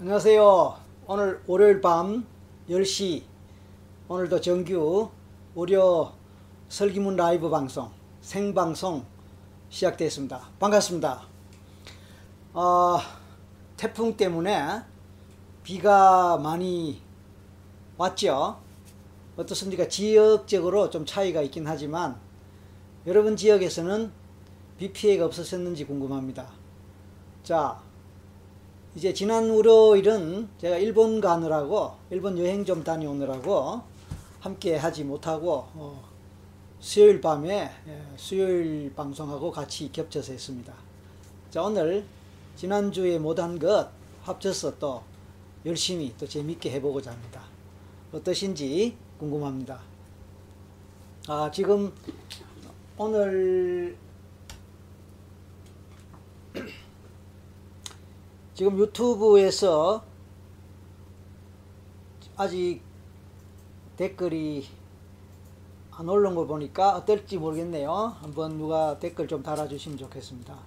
안녕하세요. 오늘 월요일 밤 10시 오늘도 정규 무료 설기문 라이브 방송 생방송 시작되었습니다. 반갑습니다. 어, 태풍 때문에 비가 많이 왔죠. 어떻습니까? 지역적으로 좀 차이가 있긴 하지만 여러분 지역에서는 비 피해가 없으셨는지 궁금합니다. 자, 이제 지난 월요일은 제가 일본 가느라고 일본 여행 좀 다녀오느라고 함께 하지 못하고 어, 수요일 밤에 예, 수요일 방송하고 같이 겹쳐서 했습니다. 자 오늘 지난주에 못한 것 합쳐서 또 열심히 또 재밌게 해보고자 합니다. 어떠신지 궁금합니다. 아 지금 오늘 지금 유튜브에서 아직 댓글이 안 올라온 걸 보니까 어떨지 모르겠네요. 한번 누가 댓글 좀 달아주시면 좋겠습니다.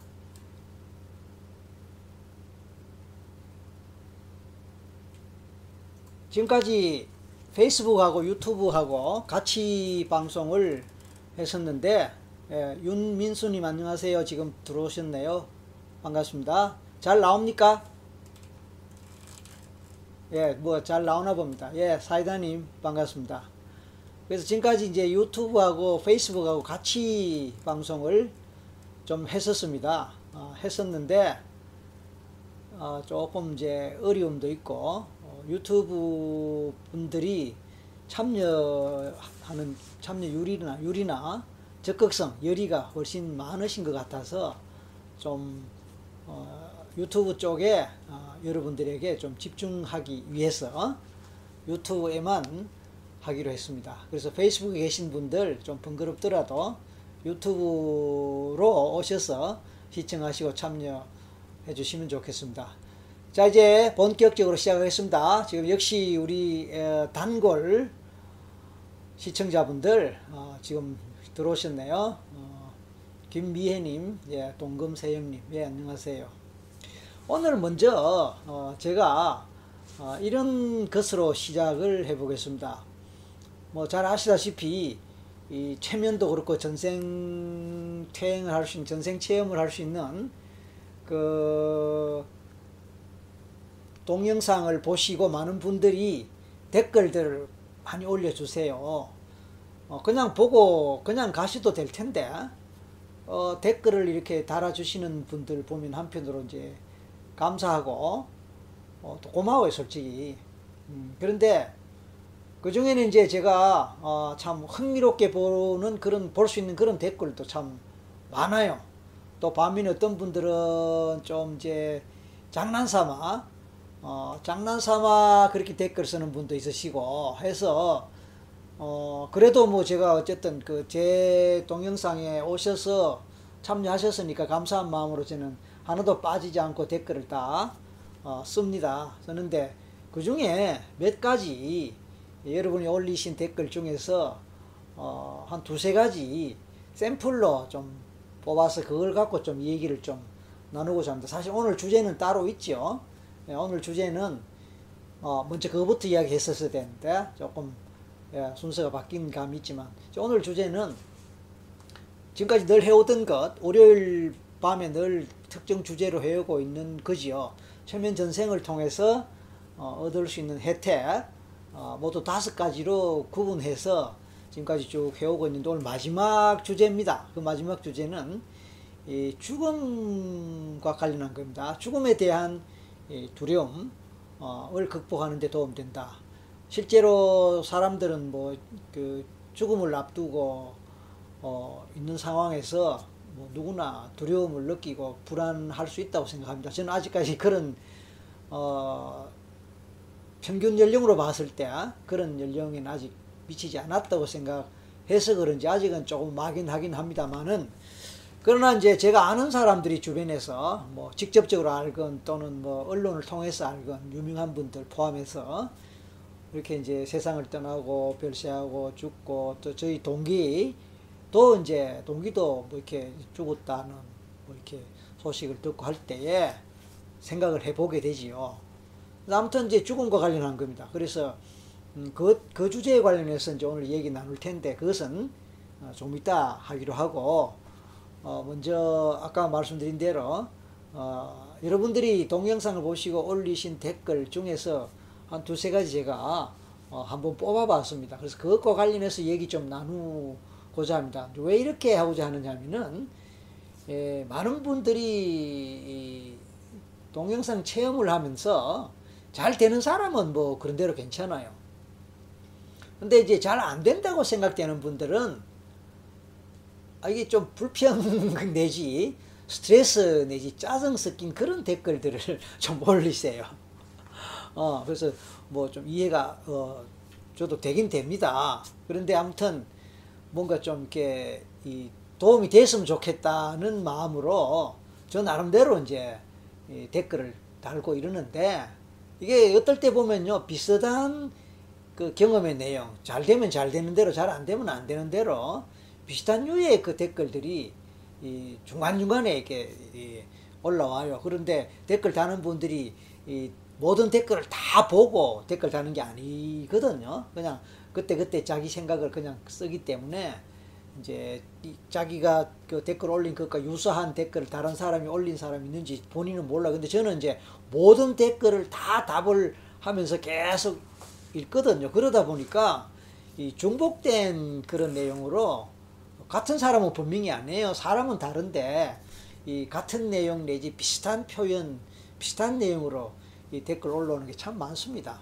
지금까지 페이스북하고 유튜브하고 같이 방송을 했었는데 예, 윤민수님 안녕하세요. 지금 들어오셨네요. 반갑습니다. 잘 나옵니까? 예, 뭐 잘 나오나 봅니다. 예, 사이다님 반갑습니다. 그래서 지금까지 이제 유튜브하고 페이스북하고 같이 방송을 좀 했었습니다. 어, 했었는데 어, 조금 이제 어려움도 있고 어, 유튜브 분들이 참여하는 참여율이나 율이나 적극성 열의가 훨씬 많으신 것 같아서 좀 어, 유튜브 쪽에 어, 여러분들에게 좀 집중하기 위해서 유튜브에만 하기로 했습니다. 그래서 페이스북에 계신 분들 좀 번거롭더라도 유튜브로 오셔서 시청하시고 참여해 주시면 좋겠습니다. 자 이제 본격적으로 시작하겠습니다. 지금 역시 우리 단골 시청자분들 어, 지금 들어오셨네요. 어, 김미혜님, 예, 동금세영님, 예, 안녕하세요. 오늘 먼저 어, 제가 어, 이런 것으로 시작을 해 보겠습니다. 뭐 잘 아시다시피 이 최면도 그렇고 전생 퇴행을 할 수 있는 전생 체험을 할 수 있는 그 동영상을 보시고 많은 분들이 댓글들을 많이 올려주세요. 어, 그냥 보고 그냥 가셔도 될 텐데 어, 댓글을 이렇게 달아주시는 분들 보면 한편으로 이제 감사하고 어, 또 고마워요 솔직히. 음, 그런데 그 중에는 이제 제가 어, 참 흥미롭게 보는 그런 볼 수 있는 그런 댓글도 참 많아요. 또 반면에 어떤 분들은 좀 이제 장난삼아 어, 장난삼아 그렇게 댓글 쓰는 분도 있으시고 해서 어, 그래도 뭐 제가 어쨌든 그 제 동영상에 오셔서 참여하셨으니까 감사한 마음으로 저는 하나도 빠지지 않고 댓글을 다 어, 씁니다. 쓰는데 그 중에 몇 가지 여러분이 올리신 댓글 중에서 어, 한 두세 가지 샘플로 좀 뽑아서 그걸 갖고 좀 얘기를 좀 나누고자 합니다. 사실 오늘 주제는 따로 있죠. 네, 오늘 주제는 어, 먼저 그거부터 이야기했었어야 되는데 조금 예, 순서가 바뀐 감이 있지만 오늘 주제는 지금까지 늘 해오던 것 월요일 밤에 늘 특정 주제로 해오고 있는 거지요. 최면 전생을 통해서 어, 얻을 수 있는 혜택 어, 모두 다섯 가지로 구분해서 지금까지 쭉 해오고 있는데 오늘 마지막 주제입니다. 그 마지막 주제는 이 죽음과 관련한 겁니다. 죽음에 대한 두려움을 극복하는 데 도움된다. 실제로 사람들은 뭐 그 죽음을 앞두고 어 있는 상황에서 뭐 누구나 두려움을 느끼고 불안할 수 있다고 생각합니다. 저는 아직까지 그런 어 평균 연령으로 봤을 때 그런 연령에는 아직 미치지 않았다고 생각해서 그런지 아직은 조금 막연하긴 합니다만은 그러나 이제 제가 아는 사람들이 주변에서 뭐 직접적으로 알건 또는 뭐 언론을 통해서 알건 유명한 분들 포함해서 이렇게 이제 세상을 떠나고 별세하고 죽고 또 저희 동기 또 이제 동기도 뭐 이렇게 죽었다는 뭐 이렇게 소식을 듣고 할 때에 생각을 해보게 되지요. 아무튼 이제 죽음과 관련한 겁니다. 그래서 음, 그, 그 주제에 관련해서 이제 오늘 얘기 나눌 텐데 그것은 어, 좀 이따 하기로 하고 어, 먼저 아까 말씀드린 대로 어, 여러분들이 동영상을 보시고 올리신 댓글 중에서 한 두세 가지 제가 어, 한번 뽑아봤습니다. 그래서 그것과 관련해서 얘기 좀 나누 고자 합니다. 왜 이렇게 하고자 하느냐면은 예, 많은 분들이 동영상 체험을 하면서 잘 되는 사람은 뭐 그런 대로 괜찮아요. 근데 이제 잘 안 된다고 생각되는 분들은 아, 이게 좀 불평 내지 스트레스 내지 짜증 섞인 그런 댓글들을 좀 올리세요. 어, 그래서 뭐 좀 이해가, 어, 저도 되긴 됩니다. 그런데 아무튼 뭔가 좀 이렇게 이 도움이 됐으면 좋겠다는 마음으로 저 나름대로 이제 댓글을 달고 이러는데 이게 어떨 때 보면요 비슷한 그 경험의 내용 잘 되면 잘 되는 대로 잘 안 되면 안 되는 대로 비슷한 류의 그 댓글들이 이 중간중간에 이렇게 올라와요. 그런데 댓글 다는 분들이 이 모든 댓글을 다 보고 댓글 다는 게 아니거든요. 그냥 그때 그때 자기 생각을 그냥 쓰기 때문에 이제 자기가 그 댓글 올린 것과 유사한 댓글을 다른 사람이 올린 사람이 있는지 본인은 몰라. 근데 저는 이제 모든 댓글을 다 답을 하면서 계속 읽거든요. 그러다 보니까 이 중복된 그런 내용으로 같은 사람은 분명히 아니에요. 사람은 다른데 이 같은 내용 내지 비슷한 표현, 비슷한 내용으로 이 댓글 올라오는 게 참 많습니다.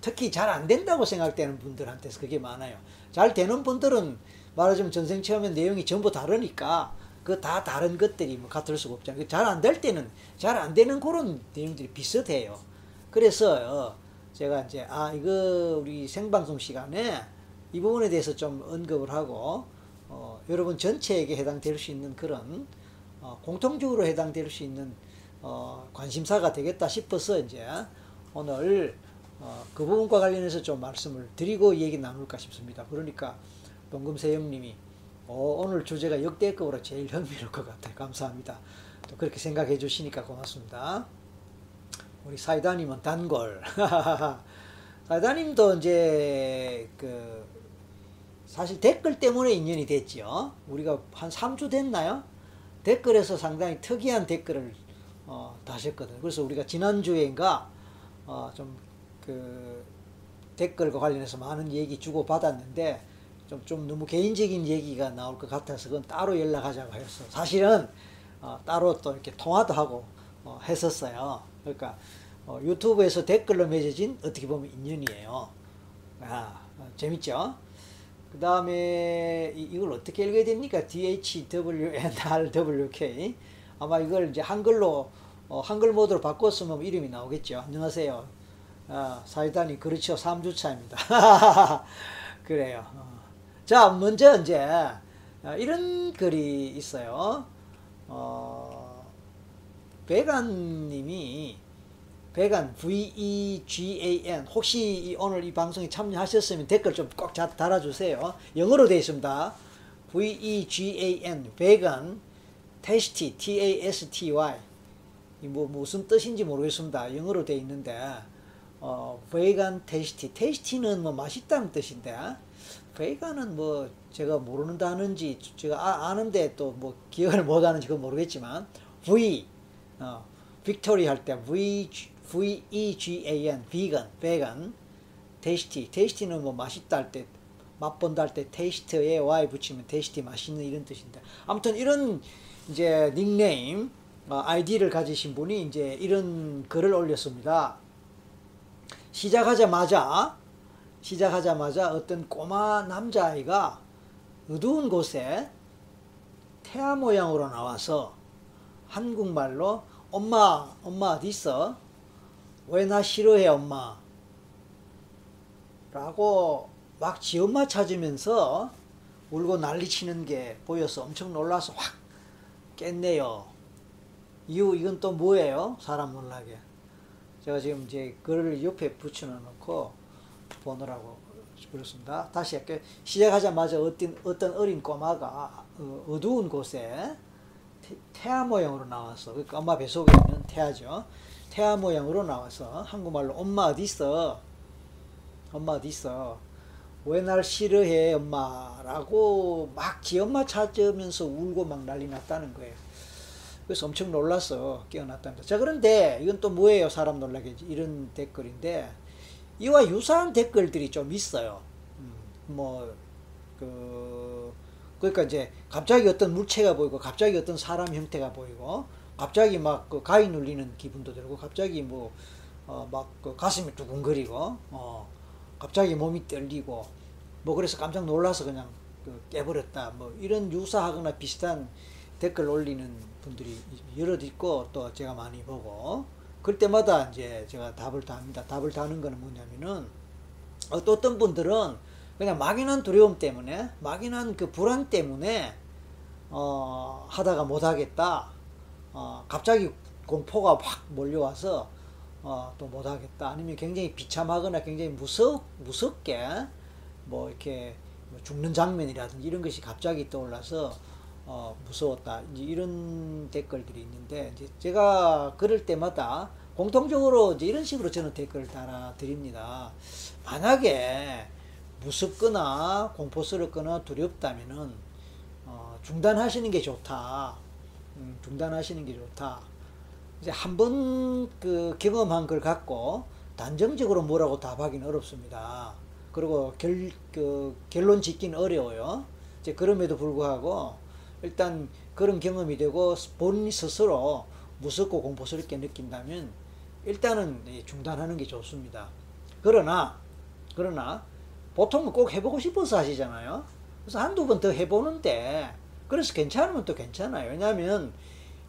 특히 잘 안 된다고 생각되는 분들한테서 그게 많아요. 잘 되는 분들은 말하자면 전생 체험의 내용이 전부 다르니까 그 다 다른 것들이 뭐 같을 수가 없잖아요. 잘 안 될 때는 잘 안 되는 그런 내용들이 비슷해요. 그래서 제가 이제 아 이거 우리 생방송 시간에 이 부분에 대해서 좀 언급을 하고 어, 여러분 전체에게 해당될 수 있는 그런 어, 공통적으로 해당될 수 있는 어, 관심사가 되겠다 싶어서 이제 오늘 어, 그 부분과 관련해서 좀 말씀을 드리고 얘기 나눌까 싶습니다. 그러니까 동금세영님이 어, 오늘 주제가 역대급으로 제일 흥미로울 것 같아요. 감사합니다. 또 그렇게 생각해 주시니까 고맙습니다. 우리 사이다님은 단골. 사이다님도 이제 그 사실 댓글 때문에 인연이 됐죠. 우리가 한 3주 됐나요? 댓글에서 상당히 특이한 댓글을 어, 다셨거든요. 그래서 우리가 지난주에인가 어, 좀 그 댓글과 관련해서 많은 얘기 주고 받았는데 좀, 좀 너무 개인적인 얘기가 나올 것 같아서 그건 따로 연락하자고 했어. 사실은 어, 따로 또 이렇게 통화도 하고 어, 했었어요. 그러니까 어, 유튜브에서 댓글로 맺어진 어떻게 보면 인연이에요. 아, 어, 재밌죠? 그 다음에 이걸 어떻게 읽어야 됩니까? DHWNRWK 아마 이걸 이제 한글로 어, 한글 모드로 바꿨으면 이름이 나오겠죠. 안녕하세요. 아, 사이다니 그렇죠. 3주 차입니다. 그래요. 어. 자, 먼저 이제 어, 이런 글이 있어요. 어, 베간님이 베간 V-E-G-A-N 혹시 오늘 이 방송에 참여하셨으면 댓글 좀 꼭 달아주세요. 영어로 되어 있습니다. V-E-G-A-N 베간 테스티 T-A-S-T-Y 뭐 무슨 뜻인지 모르겠습니다. 영어로 되어 있는데 어, 베간 테스티 테스티는 뭐 맛있다는 뜻인데 베이가는 뭐 제가 모르는 단어인지 제가 아, 는데 또 뭐 기억을 못 하는지 그건 모르겠지만 V 어, victory 할 때 V V E G A N vegan vegan tasty tasty는 뭐 맛있다 할 때 맛본다 할 때 taste에 Y 붙이면 tasty 맛있는 이런 뜻인데. 아무튼 이런 이제 닉네임 어, 아이디를 가지신 분이 이제 이런 글을 올렸습니다. 시작하자마자 시작하자마자 어떤 꼬마 남자아이가 어두운 곳에 태아 모양으로 나와서 한국말로 엄마 엄마 어디 있어? 왜 나 싫어해 엄마? 라고 막 지 엄마 찾으면서 울고 난리치는 게 보여서 엄청 놀라서 확 깼네요. 이유 이건 또 뭐예요? 사람 놀라게. 제가 지금 이제 글을 옆에 붙여놓고 보느라고 그렇습니다. 다시 할게 시작하자마자 어떤, 어떤 어린 꼬마가 어, 어두운 곳에 태아 모양으로 나왔어. 그러니까 엄마 뱃속에 있는 태아죠. 태아 모양으로 나와서 한국말로 엄마 어디 있어? 엄마 어디 있어? 왜 날 싫어해 엄마라고 막 지 엄마 찾으면서 울고 막 난리 났다는 거예요. 그래서 엄청 놀라서 깨어났답니다. 자 그런데 이건 또 뭐예요? 사람 놀라게 이런 댓글인데 이와 유사한 댓글들이 좀 있어요. 음, 뭐 그 그러니까 이제 갑자기 어떤 물체가 보이고 갑자기 어떤 사람 형태가 보이고 갑자기 막 그 가위 눌리는 기분도 들고 갑자기 뭐 어, 막그 가슴이 두근거리고 어, 갑자기 몸이 떨리고 뭐 그래서 깜짝 놀라서 그냥 그 깨버렸다 뭐 이런 유사하거나 비슷한 댓글 올리는 분들이 여러 있고 또 제가 많이 보고 그럴 때마다 이제 제가 답을 답니다. 답을 다는 거는 뭐냐면은 어떤 분들은 그냥 막연한 두려움 때문에 막연한 그 불안 때문에 어 하다가 못 하겠다. 어 갑자기 공포가 확 몰려와서 어 또 못 하겠다. 아니면 굉장히 비참하거나 굉장히 무섭 무섭게 뭐 이렇게 뭐 죽는 장면이라든지 이런 것이 갑자기 떠올라서 어, 무서웠다. 이제 이런 댓글들이 있는데, 이제 제가 그럴 때마다 공통적으로 이제 이런 식으로 저는 댓글을 달아 드립니다. 만약에 무섭거나 공포스럽거나 두렵다면은, 어, 중단하시는 게 좋다. 음, 중단하시는 게 좋다. 이제 한 번 그 경험한 걸 갖고 단정적으로 뭐라고 답하기는 어렵습니다. 그리고 결, 그 결론 짓기는 어려워요. 이제 그럼에도 불구하고 일단 그런 경험이 되고 본인 스스로 무섭고 공포스럽게 느낀다면 일단은 중단하는 게 좋습니다. 그러나 그러나 보통은 꼭 해보고 싶어서 하시잖아요. 그래서 한두 번 더 해보는데 그래서 괜찮으면 또 괜찮아요. 왜냐하면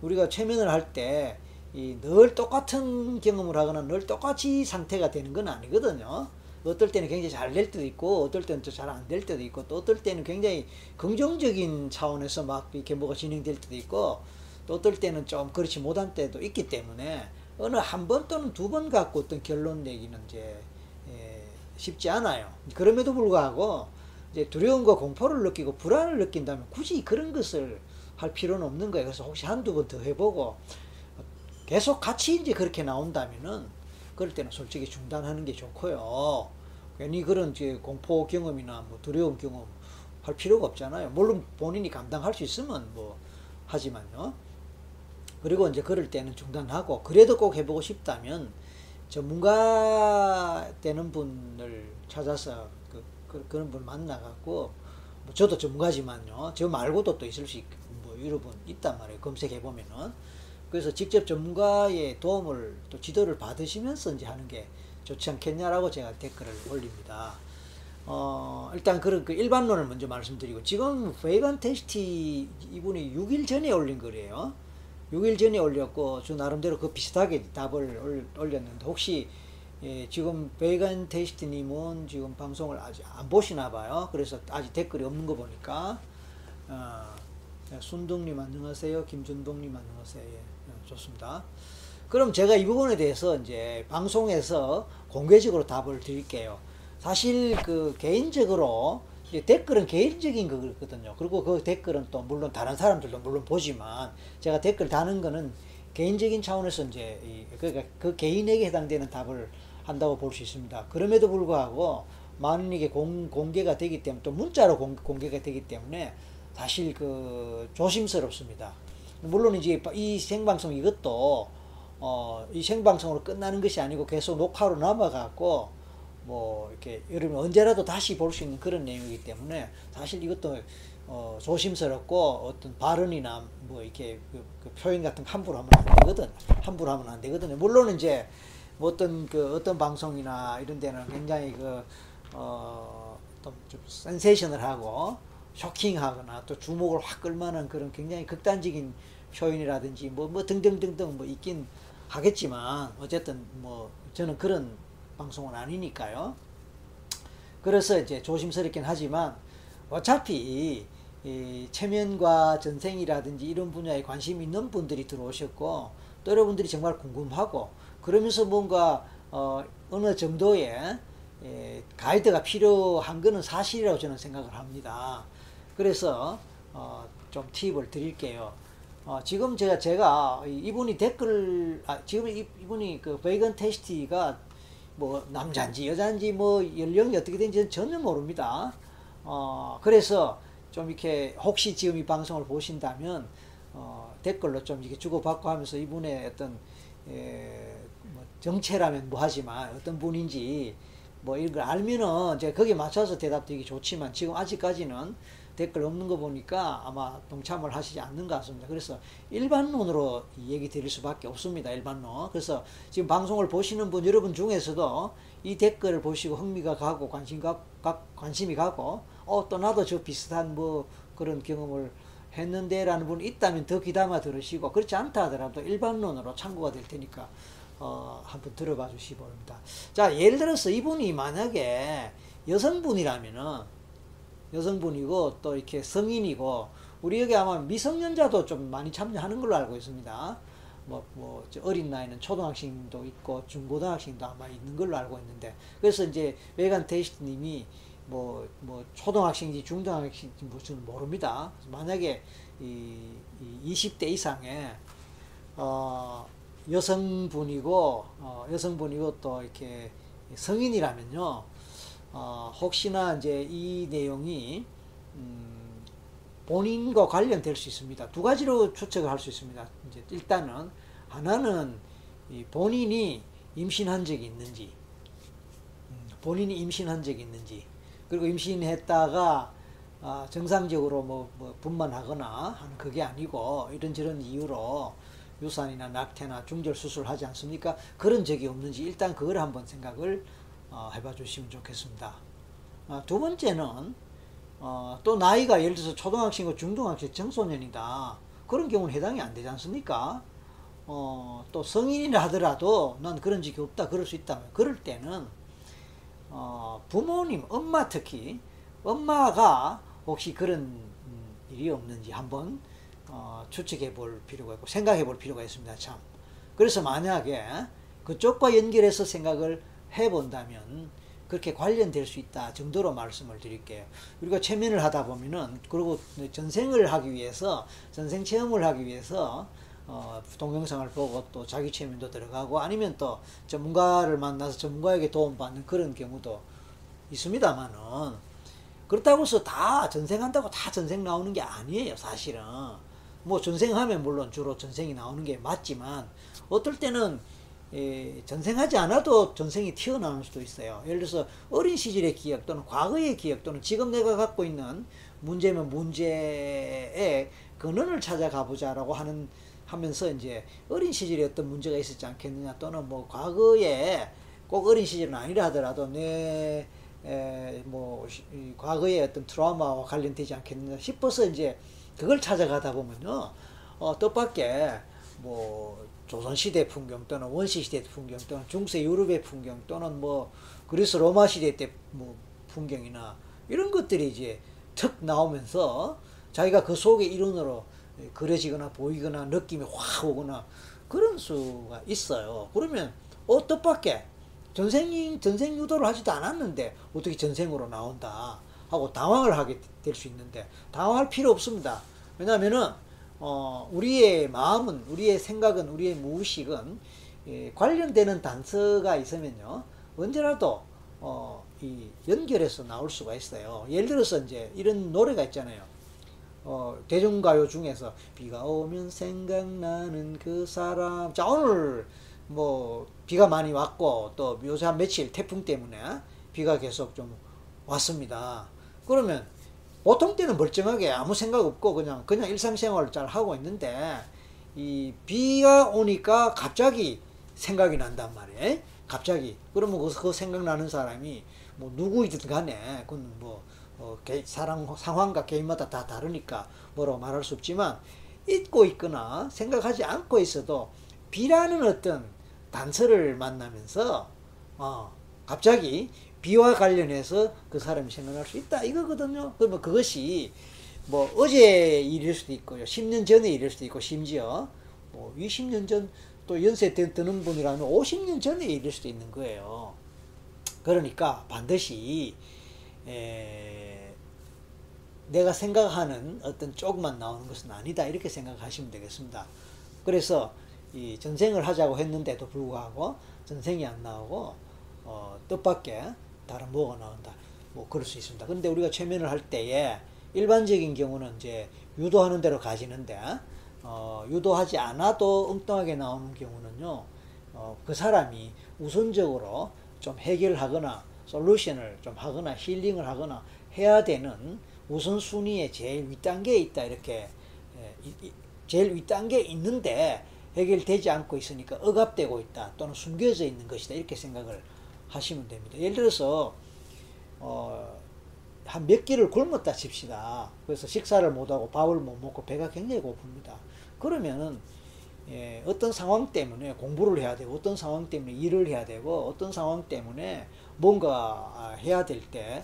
우리가 최면을 할 때 늘 똑같은 경험을 하거나 늘 똑같이 상태가 되는 건 아니거든요. 어떨 때는 굉장히 잘 될 때도 있고 어떨 때는 또 잘 안 될 때도 있고 또 어떨 때는 굉장히 긍정적인 차원에서 막 이렇게 뭐가 진행될 때도 있고 또 어떨 때는 좀 그렇지 못한 때도 있기 때문에 어느 한 번 또는 두 번 갖고 어떤 결론 내기는 이제 예, 쉽지 않아요. 그럼에도 불구하고 이제 두려움과 공포를 느끼고 불안을 느낀다면 굳이 그런 것을 할 필요는 없는 거예요. 그래서 혹시 한두 번 더 해보고 계속 같이 이제 그렇게 나온다면은 그럴 때는 솔직히 중단하는 게 좋고요. 괜히 그런 이제 공포 경험이나 뭐 두려움 경험 할 필요가 없잖아요. 물론 본인이 감당할 수 있으면 뭐 하지만요. 그리고 이제 그럴 때는 중단하고 그래도 꼭 해보고 싶다면 전문가 되는 분을 찾아서 그, 그 그런 분 만나갖고 뭐 저도 전문가지만요. 저 말고도 또 있을 수 있고 뭐 여러 분 있단 말이에요. 검색해 보면은 그래서 직접 전문가의 도움을 또 지도를 받으시면서 이제 하는 게 좋지 않겠냐라고 제가 댓글을 올립니다. 어, 일단 그런 그 일반론을 먼저 말씀드리고 지금 베이건 테스티 이분이 6일 전에 올린 거래요. 6일 전에 올렸고 저 나름대로 그 비슷하게 답을 올렸는데 혹시 예, 지금 베이건 테스트님은 지금 방송을 아직 안 보시나 봐요. 그래서 아직 댓글이 없는 거 보니까 어, 순둥님 안녕하세요. 김준동님 안녕하세요. 예. 좋습니다. 그럼 제가 이 부분에 대해서 이제 방송에서 공개적으로 답을 드릴게요. 사실 그 개인적으로 댓글은 개인적인 거거든요. 그리고 그 댓글은 또 물론 다른 사람들도 물론 보지만 제가 댓글 다는 거는 개인적인 차원에서 이제 그러니까 그 개인에게 해당되는 답을 한다고 볼 수 있습니다. 그럼에도 불구하고 많은 이게 공, 공개가 되기 때문에 또 문자로 공, 공개가 되기 때문에 사실 그 조심스럽습니다. 물론 이제 이 생방송 이것도 어, 이 생방송으로 끝나는 것이 아니고 계속 녹화로 남아갖고 뭐 이렇게 여러분 언제라도 다시 볼 수 있는 그런 내용이기 때문에 사실 이것도 어, 조심스럽고 어떤 발언이나 뭐 이렇게 그, 그 표현 같은 거 함부로 하면 안 되거든. 함부로 하면 안 되거든요. 물론 이제 뭐 어떤 그 어떤 방송이나 이런 데는 굉장히 그 어, 좀 센세이션을 하고 쇼킹하거나 또 주목을 확 끌만한 그런 굉장히 극단적인 표현이라든지 뭐, 뭐 등등등등 뭐 있긴 하겠지만 어쨌든 뭐 저는 그런 방송은 아니니까요. 그래서 이제 조심스럽긴 하지만 어차피 이 체면과 전생이라든지 이런 분야에 관심 있는 분들이 들어오셨고 또 여러분들이 정말 궁금하고 그러면서 뭔가 어 어느 정도의 예, 가이드가 필요한 것은 사실이라고 저는 생각을 합니다. 그래서 어, 좀 팁을 드릴게요. 어, 지금 제가 제가 이분이 댓글 아, 지금 이, 이분이 그 베이건 테스티가 뭐 남자인지 여자인지 뭐 연령이 어떻게 되는지 전혀 모릅니다. 어, 그래서 좀 이렇게 혹시 지금 이 방송을 보신다면 어, 댓글로 좀 이렇게 주고받고 하면서 이분의 어떤 에, 뭐 정체라면 뭐 하지만 어떤 분인지 뭐 이런 걸 알면은 이제 거기에 맞춰서 대답드리기 좋지만 지금 아직까지는 댓글 없는 거 보니까 아마 동참을 하시지 않는 것 같습니다. 그래서 일반론으로 얘기 드릴 수밖에 없습니다. 일반론. 그래서 지금 방송을 보시는 분 여러분 중에서도 이 댓글을 보시고 흥미가 가고 관심 가, 관심이 가고 어 또 나도 저 비슷한 뭐 그런 경험을 했는데 라는 분이 있다면 더 귀담아 들으시고 그렇지 않다 하더라도 일반론으로 참고가 될 테니까 어, 한번 들어봐 주시기 바랍니다. 자, 예를 들어서 이분이 만약에 여성분이라면은 여성분이고 또 이렇게 성인이고 우리 여기 아마 미성년자도 좀 많이 참여하는 걸로 알고 있습니다. 뭐, 뭐, 어린 나이는 초등학생도 있고 중고등학생도 아마 있는 걸로 알고 있는데 그래서 이제 외간 테이스트님이 뭐, 뭐, 초등학생인지 중등학생인지 무슨 모릅니다. 만약에 이, 이 20대 이상의, 어, 여성분이고, 어, 여성분이고 또 이렇게 성인이라면요, 어, 혹시나 이제 이 내용이, 음, 본인과 관련될 수 있습니다. 두 가지로 추측을 할 수 있습니다. 이제 일단은, 하나는 본인이 임신한 적이 있는지, 음, 본인이 임신한 적이 있는지, 그리고 임신했다가 아, 정상적으로 뭐, 뭐 분만하거나 하는 그게 아니고 이런저런 이유로 유산이나 낙태나 중절 수술을 하지 않습니까? 그런 적이 없는지 일단 그걸 한번 생각을 어, 해봐 주시면 좋겠습니다. 어, 두 번째는 어, 또 나이가 예를 들어서 초등학생이고 중등학생 청소년이다. 그런 경우는 해당이 안 되지 않습니까? 어, 또 성인이라 하더라도 난 그런 적이 없다. 그럴 수 있다면 그럴 때는 어, 부모님, 엄마 특히 엄마가 혹시 그런 일이 없는지 한번 어, 추측해 볼 필요가 있고 생각해 볼 필요가 있습니다. 참. 그래서 만약에 그쪽과 연결해서 생각을 해 본다면 그렇게 관련될 수 있다 정도로 말씀을 드릴게요. 우리가 체면을 하다 보면은 그리고 전생을 하기 위해서 전생 체험을 하기 위해서 어, 동영상을 보고 또 자기 체면도 들어가고 아니면 또 전문가를 만나서 전문가에게 도움받는 그런 경우도 있습니다만은 그렇다고 해서 다 전생한다고 다 전생 나오는 게 아니에요 사실은 뭐 전생하면 물론 주로 전생이 나오는 게 맞지만 어떨 때는 예, 전생하지 않아도 전생이 튀어나올 수도 있어요. 예를 들어서 어린 시절의 기억 또는 과거의 기억 또는 지금 내가 갖고 있는 문제면 문제의 근원을 찾아가 보자라고 하는 하면서 이제 어린 시절에 어떤 문제가 있었지 않겠느냐 또는 뭐 과거에 꼭 어린 시절은 아니라 하더라도 내 에, 뭐 과거의 어떤 트라우마와 관련되지 않겠느냐 싶어서 이제 그걸 찾아가다 보면요 어, 뜻밖의 뭐 조선시대 풍경 또는 원시시대 풍경 또는 중세 유럽의 풍경 또는 뭐 그리스 로마 시대 때 뭐 풍경이나 이런 것들이 이제 턱 나오면서 자기가 그 속에 일원으로 그려지거나 보이거나 느낌이 확 오거나 그런 수가 있어요. 그러면 어 뜻밖의 전생 전생 유도를 하지도 않았는데 어떻게 전생으로 나온다 하고 당황을 하게 될 수 있는데 당황할 필요 없습니다. 왜냐하면은 어 우리의 마음은 우리의 생각은 우리의 무의식은 예, 관련되는 단서가 있으면요 언제라도 어 이 연결해서 나올 수가 있어요. 예를 들어서 이제 이런 노래가 있잖아요. 어, 대중가요 중에서 비가 오면 생각나는 그 사람. 자, 오늘 뭐 비가 많이 왔고 또 요새 한 며칠 태풍 때문에 비가 계속 좀 왔습니다. 그러면 보통 때는 멀쩡하게 아무 생각 없고 그냥 그냥 일상생활을 잘 하고 있는데 이 비가 오니까 갑자기 생각이 난단 말이에요. 갑자기 그러면 그, 그 생각나는 사람이 뭐 누구이든 간에 그건 뭐 어, 개, 사람 상황과 개인마다 다 다르니까 뭐라고 말할 수 없지만 잊고 있거나 생각하지 않고 있어도 비라는 어떤 단서를 만나면서 어, 갑자기 비와 관련해서 그 사람이 생각할 수 있다 이거거든요. 그러면 그것이 뭐 어제 일일 수도 있고요, 10년 전에 일일 수도 있고 심지어 뭐 20년 전 또 연세 드는 분이라면 50년 전에 일일 수도 있는 거예요. 그러니까 반드시 에, 내가 생각하는 어떤 쪽만 나오는 것은 아니다 이렇게 생각하시면 되겠습니다. 그래서 이 전생을 하자고 했는데도 불구하고 전생이 안 나오고 어, 뜻밖의 다른 뭐가 나온다. 뭐 그럴 수 있습니다. 근데 우리가 최면을 할 때에 일반적인 경우는 이제 유도하는 대로 가지는데 어, 유도하지 않아도 엉뚱하게 나오는 경우는요. 어, 그 사람이 우선적으로 좀 해결하거나 솔루션을 좀 하거나 힐링을 하거나 해야 되는 우선순위에 제일 윗단계에 있다 이렇게 예, 제일 윗단계에 있는데 해결되지 않고 있으니까 억압되고 있다 또는 숨겨져 있는 것이다 이렇게 생각을 하시면 됩니다. 예를 들어서 어, 한 몇 끼를 굶었다 칩시다. 그래서 식사를 못하고 밥을 못 먹고 배가 굉장히 고픕니다. 그러면은 예, 어떤 상황 때문에 공부를 해야 되고 어떤 상황 때문에 일을 해야 되고 어떤 상황 때문에 뭔가 해야 될 때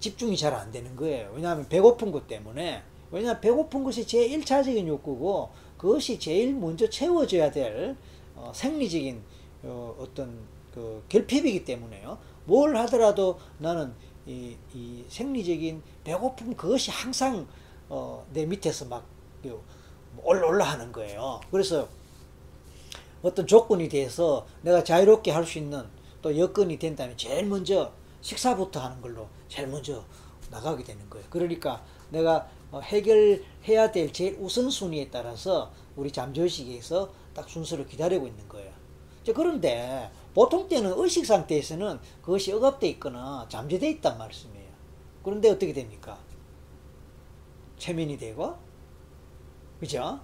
집중이 잘 안 되는 거예요. 왜냐하면 배고픈 것 때문에 왜냐하면 배고픈 것이 제 1차적인 욕구고 그것이 제일 먼저 채워져야 될 어, 생리적인 어, 어떤 그 결핍이기 때문에요. 뭘 하더라도 나는 이, 이 생리적인 배고픔 그것이 항상 어, 내 밑에서 막 올라 올라 하는 거예요. 그래서 어떤 조건이 돼서 내가 자유롭게 할 수 있는 또 여건이 된다면 제일 먼저 식사부터 하는 걸로 제일 먼저 나가게 되는 거예요. 그러니까 내가 어, 해결해야 될 제일 우선순위에 따라서 우리 잠재의식에서 딱 순서를 기다리고 있는 거예요. 그런데 보통 때는 의식 상태에서는 그것이 억압되어 있거나 잠재되어 있단 말씀이에요. 그런데 어떻게 됩니까? 최면이 되고, 그죠?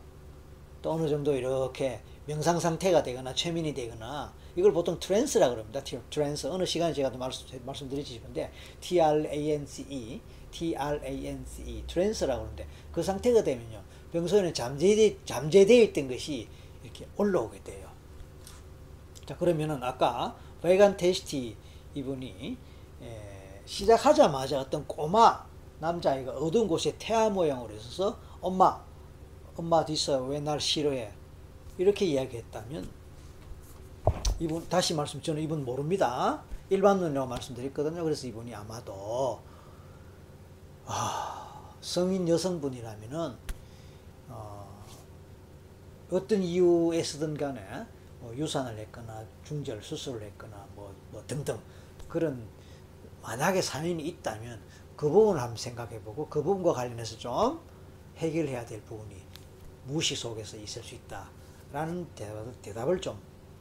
또 어느 정도 이렇게 명상 상태가 되거나 최면이 되거나 이걸 보통 trance라 그럽니다. trance 어느 시간에 제가 말씀, 말씀드렸는데 T-R-A-N-C-E T-R-A-N-C-E trance라고 그러는데 그 상태가 되면요 평소에는 잠재되, 잠재되어 있던 것이 이렇게 올라오게 돼요. 자 그러면은 아까 베간 테스티 이분이 에, 시작하자마자 어떤 꼬마 남자아이가 어두운 곳에 태아 모양으로 있어서 엄마 엄마 뒤서 왜날 싫어해 이렇게 이야기했다면 이분 다시 말씀 저는 이분 모릅니다. 일반론이라고 말씀드렸거든요. 그래서 이분이 아마도 아, 성인 여성분이라면은 어, 떤 이유에서든 간에 뭐 유산을 했거나 중절 수술을 했거나 뭐, 뭐 등등 그런 만약에 사연이 있다면 그 부분을 한번 생각해 보고 그 부분과 관련해서 좀 해결해야 될 부분이 무시 속에서 있을 수 있다라는 대답을 좀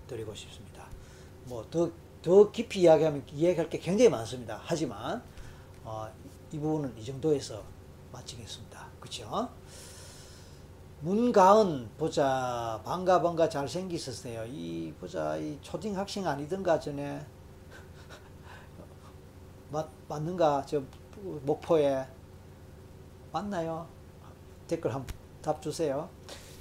드리고 싶습니다. 뭐더 더 깊이 이야기하면 이야기할 게 굉장히 많습니다. 하지만 어, 이 부분은 이 정도에서 마치겠습니다. 그렇죠? 문가은 보자 반가 반가 잘생기셨어요. 이 보자 이 초딩 학생 아니던가 전에 맞 맞는가 저 목포에 맞나요? 댓글 한번답 주세요.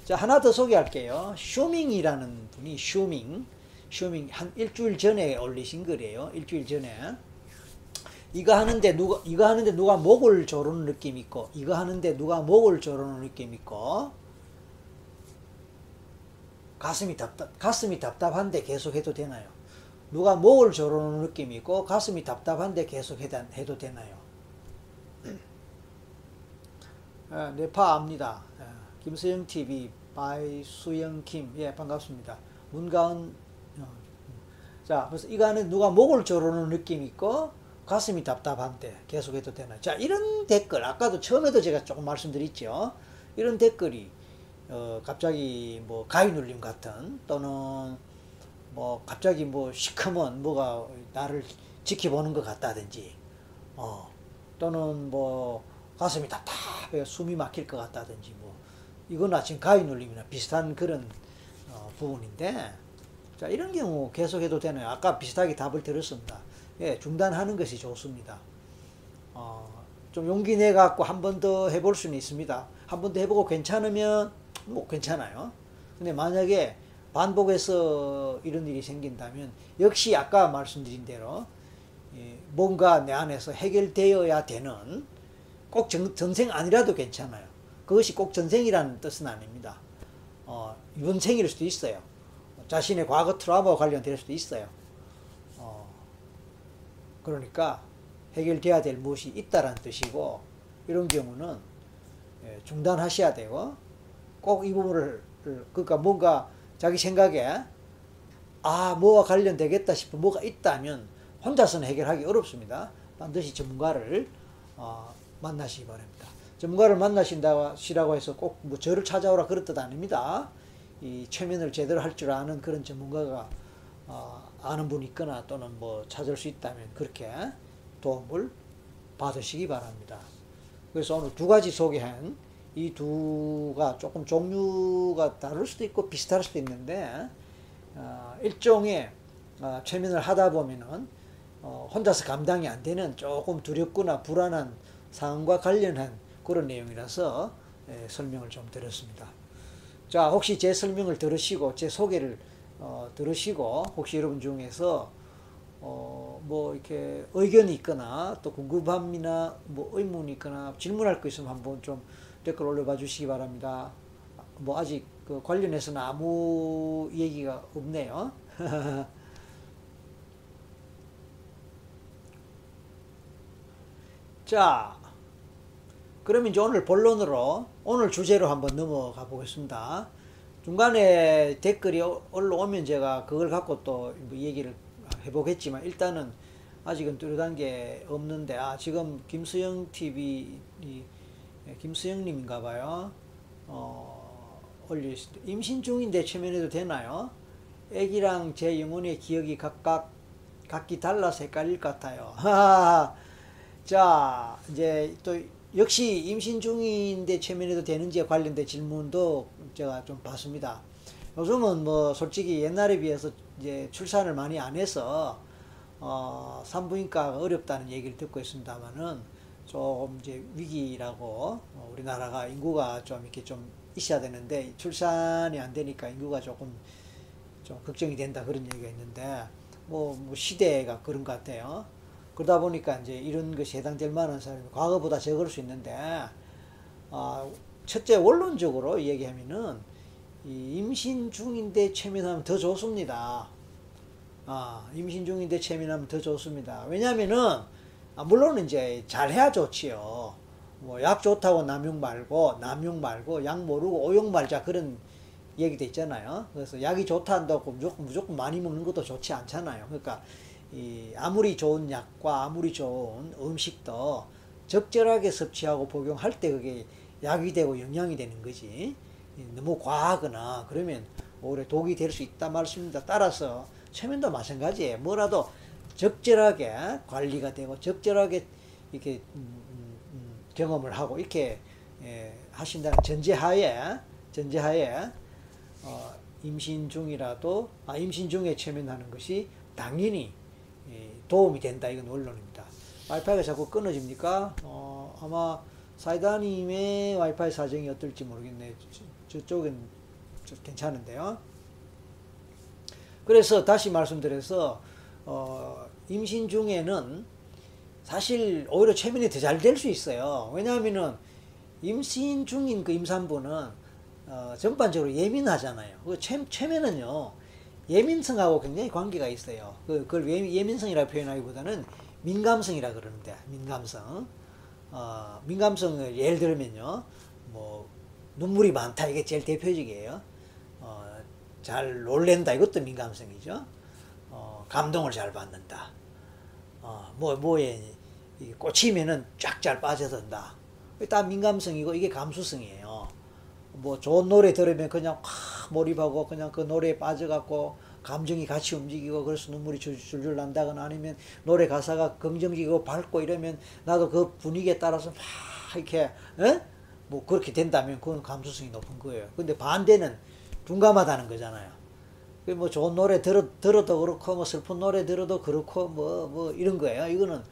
자, 하나 더 소개할게요. 쇼밍이라는 분이 쇼밍, 쇼밍 한 일주일 전에 올리신 글이에요. 일주일 전에. 이거 하는데 누가 이거 하는데 누가 목을 조르는 느낌 있고 이거 하는데 누가 목을 조르는 느낌 있고 가슴이 답답 가슴이 답답한데 계속 해도 되나요? 누가 목을 조르는 느낌이 있고 가슴이 답답한데 계속 해도 되나요? 네, 네파 압니다. 김수영 TV by 수영 김. 예, 반갑습니다. 문가은 어, 자, 그래서 이거는 누가 목을 조르는 느낌 있고 가슴이 답답한데 계속해도 되나? 자, 이런 댓글 아까도 처음에도 제가 조금 말씀드렸죠. 이런 댓글이 어, 갑자기 뭐 가위 눌림 같은 또는 뭐 갑자기 뭐 시커먼 뭐가 나를 지켜보는 것 같다든지 어, 또는 뭐 가슴이 답답해 숨이 막힐 것 같다든지 뭐 이거나 지금 가위 눌림이나 비슷한 그런 어, 부분인데 자 이런 경우 계속해도 되나요? 아까 비슷하게 답을 드렸습니다. 예, 중단하는 것이 좋습니다. 어, 좀 용기 내 갖고 한 번 더 해볼 수는 있습니다. 한 번 더 해보고 괜찮으면 뭐 괜찮아요. 근데 만약에 반복해서 이런 일이 생긴다면 역시 아까 말씀드린 대로 예, 뭔가 내 안에서 해결되어야 되는 꼭 전, 전생 아니라도 괜찮아요. 그것이 꼭 전생이라는 뜻은 아닙니다. 어, 이번 생일 수도 있어요. 자신의 과거 트라우마와 관련될 수도 있어요. 어, 그러니까 해결돼야 될 무엇이 있다라는 뜻이고 이런 경우는 예, 중단하셔야 되고 꼭 이 부분을 그러니까 뭔가 자기 생각에 아 뭐와 관련되겠다 싶은 뭐가 있다면 혼자서는 해결하기 어렵습니다. 반드시 전문가를 어, 만나시기 바랍니다. 전문가를 만나신다시라고 해서 꼭 뭐 저를 찾아오라 그런 뜻 아닙니다. 이 최면을 제대로 할 줄 아는 그런 전문가가 어, 아는 분이 있거나 또는 뭐 찾을 수 있다면 그렇게 도움을 받으시기 바랍니다. 그래서 오늘 두 가지 소개한 이 두가 조금 종류가 다를 수도 있고 비슷할 수도 있는데 어, 일종의 어, 최면을 하다 보면은 어, 혼자서 감당이 안 되는 조금 두렵거나 불안한 상황과 관련한 그런 내용이라서 예, 설명을 좀 드렸습니다. 자, 혹시 제 설명을 들으시고 제 소개를 어, 들으시고 혹시 여러분 중에서 어, 뭐 이렇게 의견이 있거나 또 궁금함이나 뭐 의문이 있거나 질문할 거 있으면 한번 좀 댓글 올려봐 주시기 바랍니다. 뭐 아직 그 관련해서는 아무 얘기가 없네요. 자, 그러면 이제 오늘 본론으로 오늘 주제로 한번 넘어가 보겠습니다. 중간에 댓글이 올라오면 제가 그걸 갖고 또뭐 얘기를 해보겠지만 일단은 아직은 뚜렷한 게 없는데 아 지금 김수영 TV 예, 김수영님인가 봐요. 어, 올리시 임신 중인데 최면해도 되나요? 애기랑 제 영혼의 기억이 각각 각기 달라서 헷갈릴 것 같아요. 자 이제 또 역시 임신 중인데 최면해도 되는지에 관련된 질문도 제가 좀 봤습니다. 요즘은 뭐 솔직히 옛날에 비해서 이제 출산을 많이 안 해서 어 산부인과가 어렵다는 얘기를 듣고 있습니다만은 좀 이제 위기라고 어, 우리나라가 인구가 좀 이렇게 좀 있어야 되는데 출산이 안 되니까 인구가 조금 좀 걱정이 된다 그런 얘기가 있는데 뭐, 뭐 시대가 그런 것 같아요. 그러다 보니까 이제 이런 것이 해당될 만한 사람이 과거보다 적을 수 있는데 어, 첫째 원론적으로 얘기하면은 이 임신 중인데 최면하면 더 좋습니다. 아, 임신 중인데 최면하면 더 좋습니다. 왜냐면은 아, 물론 이제 잘해야 좋지요. 뭐 약 좋다고 남용 말고 남용 말고 약 모르고 오용 말자 그런 얘기도 있잖아요. 그래서 약이 좋다 한다고 무조건 무조건 많이 먹는 것도 좋지 않잖아요. 그러니까 이 아무리 좋은 약과 아무리 좋은 음식도 적절하게 섭취하고 복용할 때 그게 약이 되고 영양이 되는 거지. 너무 과하거나 그러면 오히려 독이 될 수 있다 말씀입니다. 따라서 최면도 마찬가지예요. 뭐라도 적절하게 관리가 되고 적절하게 이렇게 음, 음, 음, 경험을 하고 이렇게 예, 하신다는 전제하에 전제하에 어, 임신 중이라도 아 임신 중에 최면하는 것이 당연히 예, 도움이 된다 이건 원론입니다. 와이파이가 자꾸 끊어집니까? 어, 아마 사이다님의 와이파이 사정이 어떨지 모르겠네. 저, 쪽은 괜찮은데요. 그래서 다시 말씀드려서 어, 임신 중에는 사실 오히려 최면이 더 잘 될 수 있어요. 왜냐하면은 임신 중인 그 임산부는 어, 전반적으로 예민하잖아요. 그 최, 최면은요 예민성하고 굉장히 관계가 있어요. 그, 그걸 예 민성이라 표현하기보다는 민감성이라 그러는데 민감성. 어, 민감성을 예를 들면요, 뭐 눈물이 많다 이게 제일 대표적이에요. 어, 잘 놀랜다 이것도 민감성이죠. 어, 감동을 잘 받는다. 어, 뭐, 뭐에 꽂히면은 쫙잘 빠져든다. 다 민감성이고 이게 감수성이에요. 뭐 좋은 노래 들으면 그냥 확 몰입하고 그냥 그 노래에 빠져갖고 감정이 같이 움직이고 그래서 눈물이 줄줄 난다거나 아니면 노래 가사가 긍정적이고 밝고 이러면 나도 그 분위기에 따라서 막 이렇게 에? 뭐 그렇게 된다면 그건 감수성이 높은 거예요. 근데 반대는 둔감하다는 거잖아요. 뭐 좋은 노래 들어, 들어도 그렇고 뭐 슬픈 노래 들어도 그렇고 뭐뭐 뭐 이런 거예요. 이거는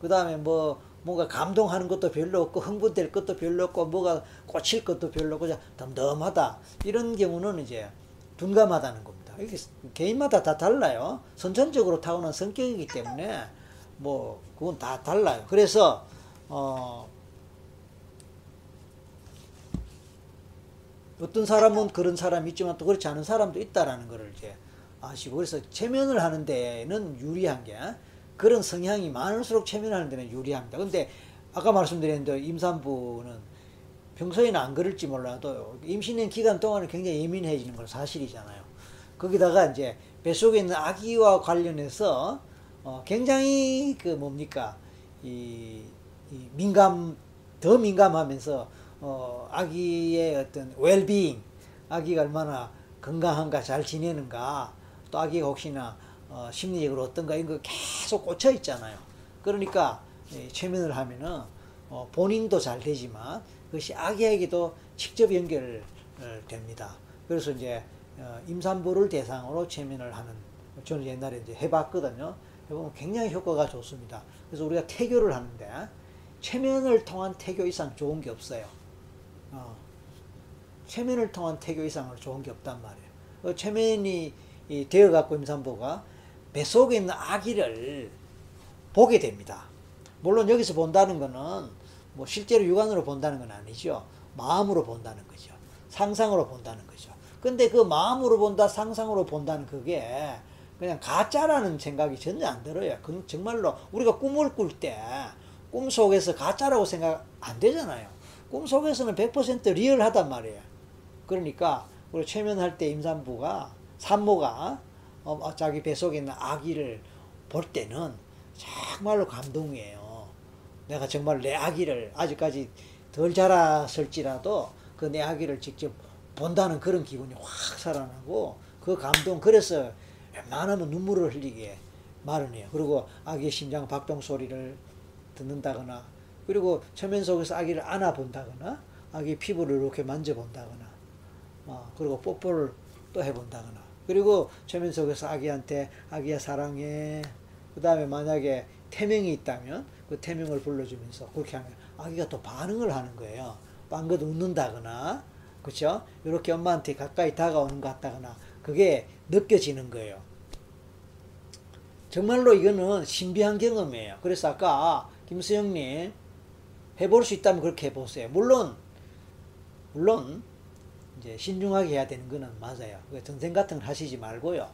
그 다음에 뭐 뭔가 감동하는 것도 별로 없고 흥분될 것도 별로 없고 뭐가 꽂힐 것도 별로 없고 덤덤하다 이런 경우는 이제 둔감하다는 겁니다. 이게 개인마다 다 달라요. 선천적으로 타고난 성격이기 때문에 뭐 그건 다 달라요. 그래서 어 어떤 사람은 그런 사람이 있지만 또 그렇지 않은 사람도 있다라는 것을 이제 아시고 그래서 체면을 하는 데는 유리한 게 그런 성향이 많을수록 체면하는 데는 유리합니다. 근데 아까 말씀드렸는데 임산부는 평소에는 안 그럴지 몰라도 임신된 기간 동안은 굉장히 예민해지는 건 사실이잖아요. 거기다가 이제 뱃속에 있는 아기와 관련해서 어 굉장히 그 뭡니까 이, 이 민감 더 민감하면서 어 아기의 어떤 웰빙 아기가 얼마나 건강한가 잘 지내는가 또 아기가 혹시나 어 심리적으로 어떤가 이런 거 계속 꽂혀 있잖아요. 그러니까 최면을 하면은 어 본인도 잘 되지만 그것이 아기에게도 직접 연결됩니다. 그래서 이제 어, 임산부를 대상으로 최면을 하는 저는 옛날에 이제 해봤거든요. 해보면 굉장히 효과가 좋습니다. 그래서 우리가 태교를 하는데 최면을 통한 태교 이상 좋은 게 없어요. 어, 최면을 통한 태교 이상으로 좋은 게 없단 말이에요. 그 최면이 되어 갖고 임산부가 뱃속에 있는 아기를 보게 됩니다. 물론 여기서 본다는 거는 뭐 실제로 육안으로 본다는 건 아니죠. 마음으로 본다는 거죠. 상상으로 본다는 거죠. 근데 그 마음으로 본다, 상상으로 본다는 그게 그냥 가짜라는 생각이 전혀 안 들어요. 그 정말로 우리가 꿈을 꿀 때 꿈 속에서 가짜라고 생각 안 되잖아요. 꿈 속에서는 100% 리얼하단 말이에요. 그러니까 우리 최면할 때 임산부가 산모가 어, 자기 뱃속에 있는 아기를 볼 때는 정말로 감동이에요. 내가 정말 내 아기를 아직까지 덜 자랐을지라도 그 내 아기를 직접 본다는 그런 기분이 확 살아나고 그 감동 그래서 웬만하면 눈물을 흘리게 마련해요. 그리고 아기의 심장 박동 소리를 듣는다거나 그리고 처면 속에서 아기를 안아본다거나 아기 피부를 이렇게 만져본다거나 어, 그리고 뽀뽀를 또 해본다거나 그리고 처면 속에서 아기한테 아기야 사랑해 그 다음에 만약에 태명이 있다면 그 태명을 불러주면서 그렇게 하면 아기가 또 반응을 하는 거예요. 빵긋 웃는다거나 그렇죠? 이렇게 엄마한테 가까이 다가오는 것 같다거나 그게 느껴지는 거예요. 정말로 이거는 신비한 경험이에요. 그래서 아까 김수영님 해볼 수 있다면 그렇게 해보세요. 물론 물론 이제 신중하게 해야 되는 거는 맞아요. 전생 같은 걸 하시지 말고요.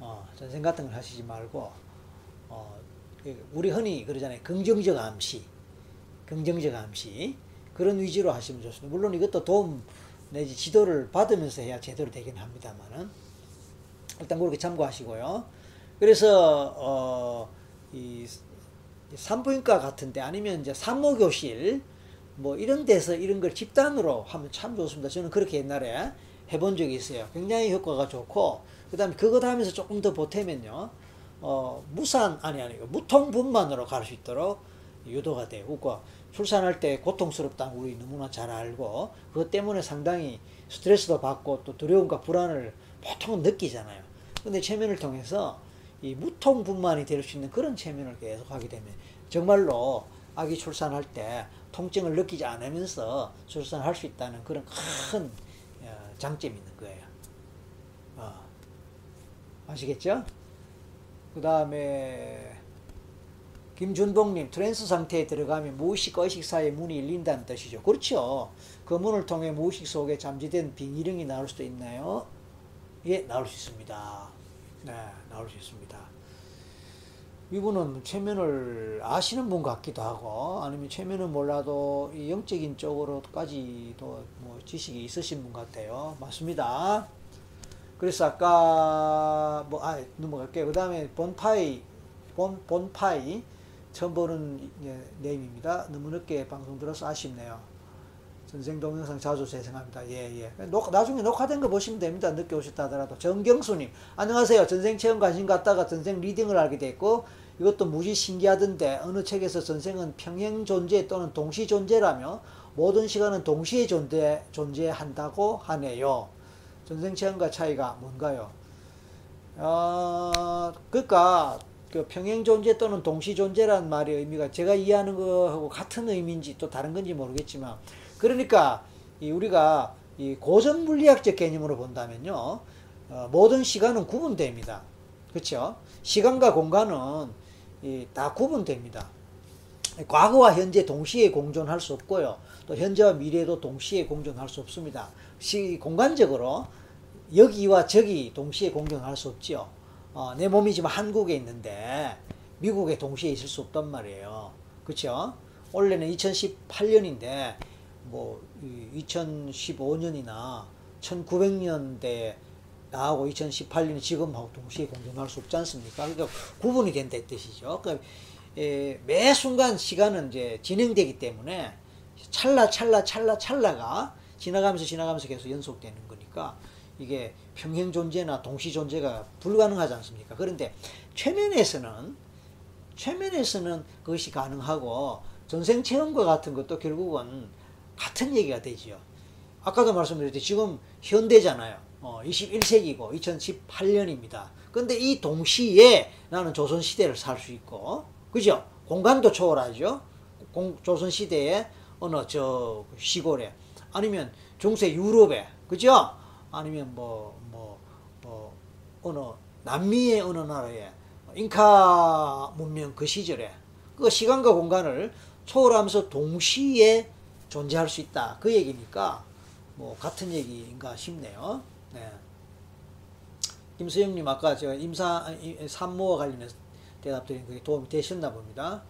어, 전생 같은 걸 하시지 말고 어, 그 우리 흔히 그러잖아요. 긍정적 암시, 긍정적 암시 그런 위주로 하시면 좋습니다. 물론 이것도 도움 내지 지도를 받으면서 해야 제대로 되긴 합니다만은 일단 그렇게 참고하시고요. 그래서 어, 이 산부인과 같은데 아니면 이제 산모교실 뭐 이런 데서 이런 걸 집단으로 하면 참 좋습니다. 저는 그렇게 옛날에 해본 적이 있어요. 굉장히 효과가 좋고 그 다음에 그것 하면서 조금 더 보태면요. 어, 무산 아니 아니 무통분만으로 갈 수 있도록 유도가 되고 그 출산할 때 고통스럽다는 우리 너무나 잘 알고 그것 때문에 상당히 스트레스도 받고 또 두려움과 불안을 보통은 느끼잖아요. 근데 체면을 통해서 이 무통분만이 될 수 있는 그런 체면을 계속 하게 되면 정말로 아기 출산할 때 통증을 느끼지 않으면서 출산할 수 있다는 그런 큰 어, 장점이 있는 거예요. 어. 아시겠죠? 그 다음에 김준봉님 trance 상태에 들어가면 무의식 의식 사이에 문이 열린다는 뜻이죠. 그렇죠. 그 문을 통해 무의식 속에 잠재된 빙의령이 나올 수도 있나요? 예, 나올 수 있습니다. 네, 나올 수 있습니다. 이분은 최면을 아시는 분 같기도 하고 아니면 최면은 몰라도 영적인 쪽으로까지도 뭐 지식이 있으신 분 같아요. 맞습니다. 그래서 아까 뭐 아 넘어갈게요. 그 다음에 본파이 본 본파이 처음 보는 예, 네임입니다. 너무 늦게 방송 들어서 아쉽네요. 전생 동영상 자주 재생합니다. 예, 예. 녹, 나중에 녹화된 거 보시면 됩니다. 늦게 오셨다 하더라도. 정경수님, 안녕하세요. 전생 체험 관심 갖다가 전생 리딩을 알게 됐고, 이것도 무지 신기하던데, 어느 책에서 전생은 평행 존재 또는 동시 존재라며, 모든 시간은 동시에 존재, 존재한다고 하네요. 전생 체험과 차이가 뭔가요? 어, 그러니까 그 평행 존재 또는 동시 존재란 말의 의미가 제가 이해하는 거하고 같은 의미인지 또 다른 건지 모르겠지만 그러니까 이 우리가 이 고전 물리학적 개념으로 본다면요. 어, 모든 시간은 구분됩니다. 그렇죠? 시간과 공간은 다 구분됩니다. 과거와 현재 동시에 공존할 수 없고요. 또 현재와 미래도 동시에 공존할 수 없습니다. 시, 공간적으로 여기와 저기 동시에 공존할 수 없죠. 어, 내 몸이 지금 한국에 있는데 미국에 동시에 있을 수 없단 말이에요. 그렇죠? 올해는 2018년인데 뭐 2015년이나 1900년대 나하고 2018년 지금하고 동시에 공존할 수 없지 않습니까? 그러니까 구분이 된다 이 뜻이죠. 그러니까 에, 매 순간 시간은 이제 진행되기 때문에 찰나 찰나 찰나 찰나가 지나가면서 지나가면서 계속 연속되는 거니까 이게 평행 존재나 동시 존재가 불가능하지 않습니까? 그런데 최면에서는 최면에서는 그것이 가능하고 전생 체험과 같은 것도 결국은 같은 얘기가 되지요. 아까도 말씀드렸듯이 지금 현대잖아요. 어, 21세기고 2018년입니다. 근데 이 동시에 나는 조선시대를 살 수 있고, 그죠? 공간도 초월하죠? 공, 조선시대에 어느 저 시골에, 아니면 중세 유럽에, 그죠? 아니면 뭐, 뭐, 뭐, 어느 남미의 어느 나라에, 잉카 문명 그 시절에, 그 시간과 공간을 초월하면서 동시에 존재할 수 있다. 그 얘기니까, 뭐, 같은 얘기인가 싶네요. 네. 김수영님 아까 제가 임사 산모와 관련해서 대답 드린 그게 도움이 되셨나 봅니다.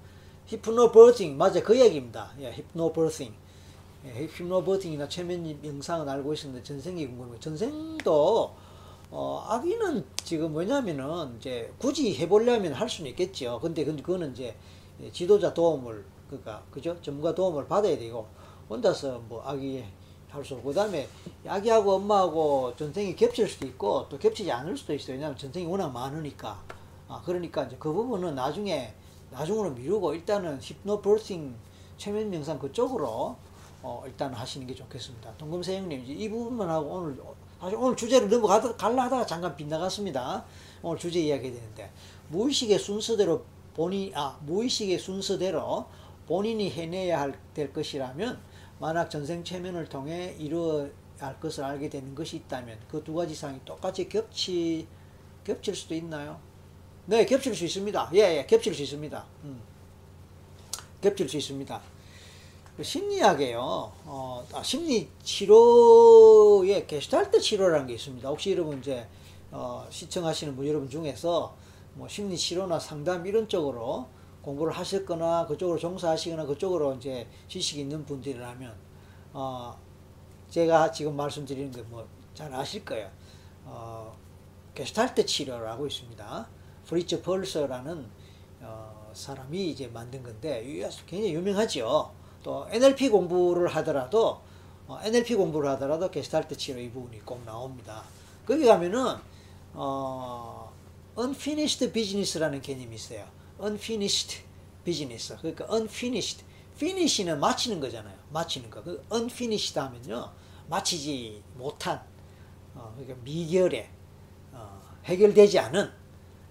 히프노버팅 맞아 그 얘기입니다. 예, 히프노버팅. 예, 히프노버팅이나 최면님 영상은 알고 있었는데 전생이 궁금해요. 전생도 어, 아기는 지금 뭐냐면은 이제 굳이 해보려면 할 수는 있겠죠. 근데 그거는 이제 지도자 도움을 그니까 그죠 전문가 도움을 받아야 되고 혼자서 뭐 아기 할 수 없고 그 다음에 아기하고 엄마하고 전생이 겹칠 수도 있고 또 겹치지 않을 수도 있어요. 왜냐하면 전생이 워낙 많으니까. 아 그러니까 이제 그 부분은 나중에 나중으로 미루고 일단은 히프노버싱 최면 명상 그쪽으로 어 일단 하시는 게 좋겠습니다. 동금세 형님 이제 이 부분만 하고 오늘 사실 오늘 주제를 넘어가다 갈라 하다가 잠깐 빗나갔습니다. 오늘 주제 이야기 되는데 무의식의 순서대로 본인 아 무의식의 순서대로 본인이 해내야 될 것이라면 만약 전생 체면을 통해 이루어야 할 것을 알게 되는 것이 있다면 그 두 가지 사항이 똑같이 겹치 겹칠 수도 있나요? 네, 겹칠 수 있습니다. 예, 예, 겹칠 수 있습니다. 음. 겹칠 수 있습니다. 그 심리학에요. 어, 아, 심리 치료에 게스탈트 치료라는 게 있습니다. 혹시 여러분 이제 어, 시청하시는 분 여러분 중에서 뭐 심리 치료나 상담 이런 쪽으로 공부를 하셨거나 그쪽으로 종사하시거나 그쪽으로 이제 지식이 있는 분들이라면 어 제가 지금 말씀드리는 거 뭐 잘 아실 거예요. 어 게스탈트 치료라고 있습니다. 프리츠 펄스라는 어 사람이 이제 만든 건데 굉장히 유명하죠. 또 NLP 공부를 하더라도 어 NLP 공부를 하더라도 게스탈트 치료 이 부분이 꼭 나옵니다. 거기 가면은 어 unfinished business라는 개념이 있어요. Unfinished business. 그러니까 unfinished. finish는 마치는 거잖아요. 마치는 거. 그 unfinished 하면요. 마치지 못한, 어, 그러니까 미결의, 어, 해결되지 않은,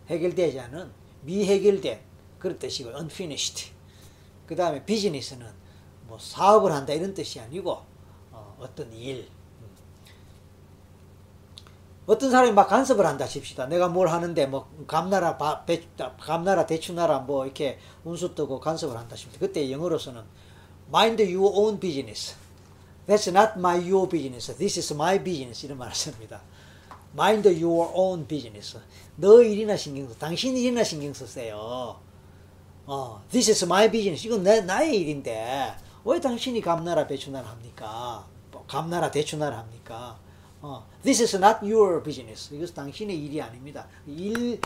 해결되지 않은, 미해결된 그런 뜻이고, unfinished. 그 다음에 비즈니스는 뭐 사업을 한다 이런 뜻이 아니고, 어, 어떤 일, 어떤 사람이 막 간섭을 한다 칩시다. 내가 뭘 하는데 뭐 감나라 바, 배, 감나라 대추나라 뭐 이렇게 운수 뜨고 간섭을 한다 칩시다. 그때 영어로서는 mind your own business. That's not my your business. This is my business. 이런 말을 씁니다. mind your own business. 너 일이나 신경 써. 당신 일이나 신경 쓰세요. 어, this is my business. 이건 내, 나의 일인데 왜 당신이 감나라 배추나라 합니까? 뭐 감나라 대추나라 합니까? 어, this is not your business. 이것은 당신의 일이 아닙니다. 일,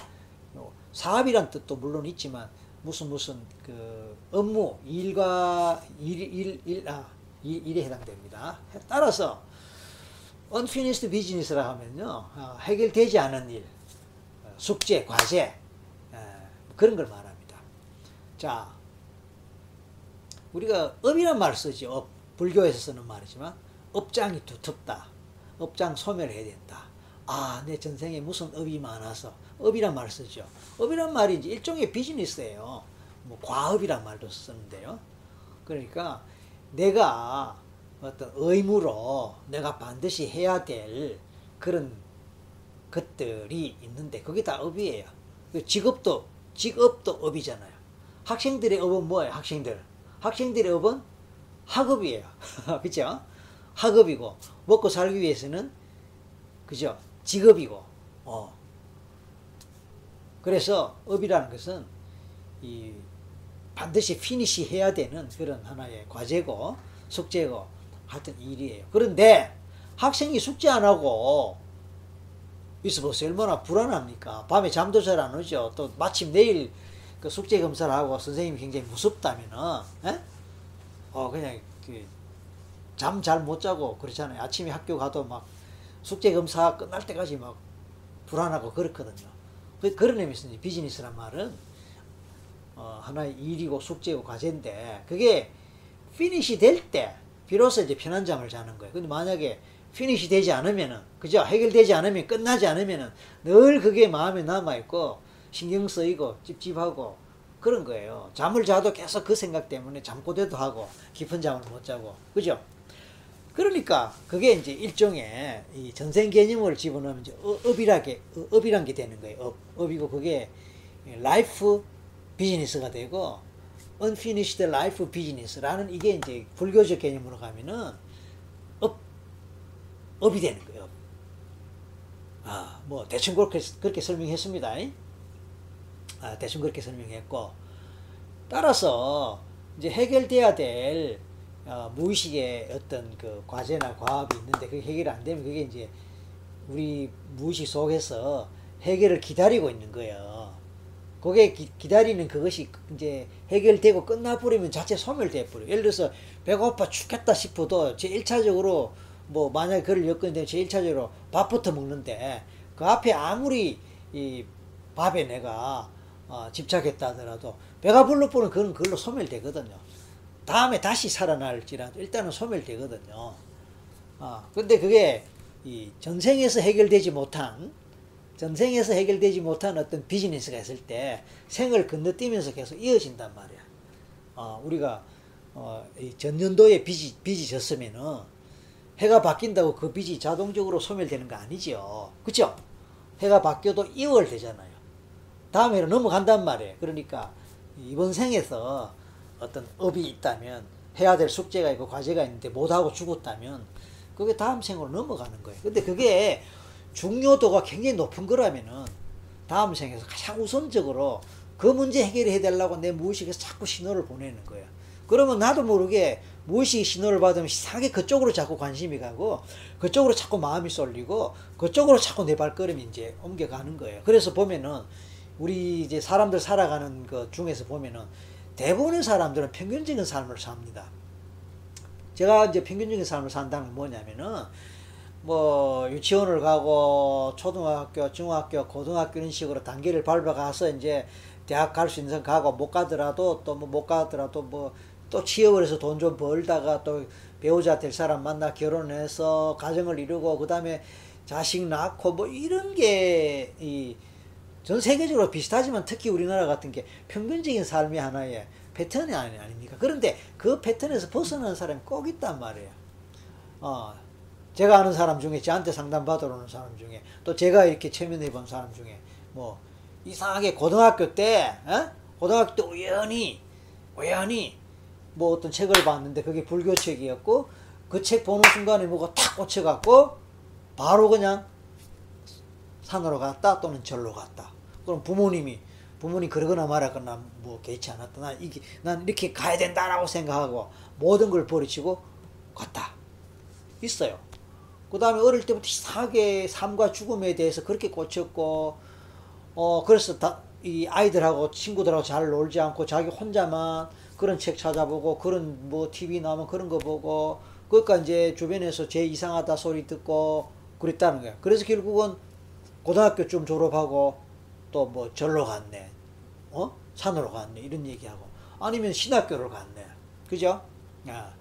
뭐, 사업이란 뜻도 물론 있지만, 무슨 무슨 그 업무, 일과 일, 일, 일, 아, 일, 일에 해당됩니다. 따라서, unfinished business라 하면요, 어, 해결되지 않은 일, 어, 숙제, 과제, 에, 그런 걸 말합니다. 자, 우리가 업이란 말을 쓰죠. 업, 불교에서 쓰는 말이지만, 업장이 두텁다. 업장 소멸해야 된다. 아, 내 전생에 무슨 업이 많아서 업이란 말 쓰죠. 업이란 말이 이제 일종의 비즈니스예요. 뭐 과업이란 말도 쓰는데요. 그러니까 내가 어떤 의무로 내가 반드시 해야 될 그런 것들이 있는데 그게 다 업이에요. 그 직업도 직업도 업이잖아요. 학생들의 업은 뭐예요? 학생들. 학생들의 업은 학업이에요. 그죠? 학업이고 먹고 살기 위해서는 그죠 직업이고 어 그래서 업이라는 것은 이 반드시 finish 해야 되는 그런 하나의 과제고 숙제고 하여튼 일이에요. 그런데 학생이 숙제 안 하고 있어 보세요. 얼마나 불안합니까? 밤에 잠도 잘 안 오죠. 또 마침 내일 그 숙제 검사를 하고 선생님이 굉장히 무섭다면은, 에? 어, 그냥 그 잠 잘 못 자고 그렇잖아요. 아침에 학교 가도 막 숙제 검사 끝날 때까지 막 불안하고 그렇거든요. 그, 그런 의미에서 비즈니스란 말은 어, 하나의 일이고 숙제고 과제인데 그게 finish 될 때 비로소 이제 편한 잠을 자는 거예요. 근데 만약에 finish 되지 않으면은 그죠 해결되지 않으면 끝나지 않으면은 늘 그게 마음에 남아 있고 신경 쓰이고 찝찝하고 그런 거예요. 잠을 자도 계속 그 생각 때문에 잠꼬대도 하고 깊은 잠을 못 자고 그죠? 그러니까 그게 이제 일종의 이 전생 개념을 집어넣으면 이제 업이라게 업이란 게 되는 거예요. 업 업이고 그게 life business가 되고 unfinished life business라는 이게 이제 불교적 개념으로 가면은 업 업이 되는 거예요. 아, 뭐 대충 그렇게 그렇게 설명했습니다. 아, 대충 그렇게 설명했고 따라서 이제 해결돼야 될 어, 무의식의 어떤 그 과제나 과업이 있는데 그게 해결 안 되면 그게 이제 우리 무의식 속에서 해결을 기다리고 있는 거예요. 그게 기, 다리는 그것이 이제 해결되고 끝나버리면 자체 소멸돼 버려. 예를 들어서 배고파 죽겠다 싶어도 제 1차적으로 뭐 만약에 그를 엮었는데 제 1차적으로 밥부터 먹는데 그 앞에 아무리 이 밥에 내가 어, 집착했다 하더라도 배가 불러보는 그건 그걸로 소멸되거든요. 다음에 다시 살아날지라도 일단은 소멸되거든요. 아, 근데 그게 이 전생에서 해결되지 못한 전생에서 해결되지 못한 어떤 비즈니스가 있을 때 생을 건너뛰면서 계속 이어진단 말이야. 어, 우리가 어, 이 전년도에 빚이, 빚이 졌으면은 해가 바뀐다고 그 빚이 자동적으로 소멸되는 거 아니죠. 그죠? 해가 바뀌어도 2월 되잖아요. 다음 해로 넘어간단 말이에요. 그러니까 이번 생에서 어떤 업이 있다면 해야 될 숙제가 있고 과제가 있는데 못하고 죽었다면 그게 다음 생으로 넘어가는 거예요. 근데 그게 중요도가 굉장히 높은 거라면은 다음 생에서 가장 우선적으로 그 문제 해결해야 되려고 내 무의식에서 자꾸 신호를 보내는 거예요. 그러면 나도 모르게 무의식 신호를 받으면 이상하게 그쪽으로 자꾸 관심이 가고 그쪽으로 자꾸 마음이 쏠리고 그쪽으로 자꾸 내 발걸음이 이제 옮겨가는 거예요. 그래서 보면은 우리 이제 사람들 살아가는 것 중에서 보면은 대부분의 사람들은 평균적인 삶을 삽니다. 제가 이제 평균적인 삶을 산다는 건 뭐냐면은 뭐 유치원을 가고 초등학교, 중학교, 고등학교 이런 식으로 단계를 밟아가서 이제 대학 갈 수 있는 가고 못 가더라도 또 뭐 못 가더라도 뭐 또 취업을 해서 돈 좀 벌다가 또 배우자 될 사람 만나 결혼해서 가정을 이루고 그 다음에 자식 낳고 뭐 이런 게이 전 세계적으로 비슷하지만 특히 우리나라 같은 게 평균적인 삶의 하나의 패턴이 아니, 아닙니까? 그런데 그 패턴에서 벗어나는 사람이 꼭 있단 말이에요. 어, 제가 아는 사람 중에 저한테 상담 받으러 오는 사람 중에 또 제가 이렇게 체면해 본 사람 중에 뭐 이상하게 고등학교 때 어? 고등학교 때 우연히 우연히 뭐 어떤 책을 봤는데 그게 불교 책이었고 그 책 보는 순간에 뭐가 탁 꽂혀갖고 바로 그냥 산으로 갔다 또는 절로 갔다. 그럼 부모님이 부모님 그러거나 말하거나 뭐 개의치 않았다. 난 이게 난 이렇게 가야 된다라고 생각하고 모든 걸 버리치고 갔다. 있어요. 그 다음에 어릴 때부터 이상하게 삶과 죽음에 대해서 그렇게 꽂혔고, 어, 그래서 다, 이 아이들하고 친구들하고 잘 놀지 않고 자기 혼자만 그런 책 찾아보고 그런 뭐 TV 나오면 그런 거 보고 그러니까 이제 주변에서 제 이상하다 소리 듣고 그랬다는 거야. 그래서 결국은 고등학교 좀 졸업하고 또 뭐 절로 갔네. 어? 산으로 갔네. 이런 얘기하고. 아니면 신학교를 갔네. 그죠? 아.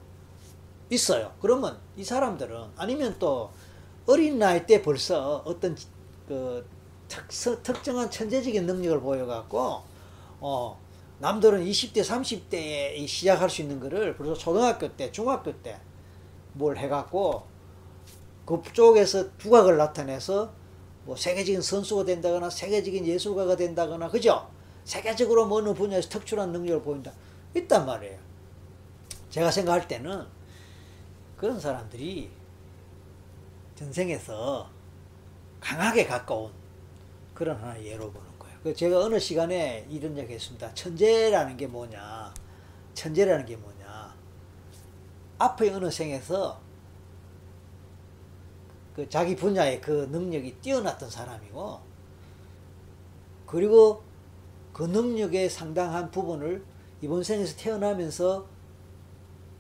있어요. 그러면 이 사람들은 아니면 또 어린 나이 때 벌써 어떤 그 특서, 특정한 천재적인 능력을 보여갖고 어 남들은 20대 30대에 시작할 수 있는 거를 벌써 초등학교 때 중학교 때 뭘 해갖고 그쪽에서 두각을 나타내서 뭐 세계적인 선수가 된다거나 세계적인 예술가가 된다거나 그죠? 세계적으로 뭐 어느 분야에서 특출한 능력을 보인다 있단 말이에요. 제가 생각할 때는 그런 사람들이 전생에서 강하게 가까운 그런 하나의 예로 보는 거예요. 그 제가 어느 시간에 이런 얘기 했습니다. 천재라는 게 뭐냐? 천재라는 게 뭐냐? 앞의 어느 생에서 그 자기 분야의 그 능력이 뛰어났던 사람이고, 그리고 그 능력의 상당한 부분을 이번 생에서 태어나면서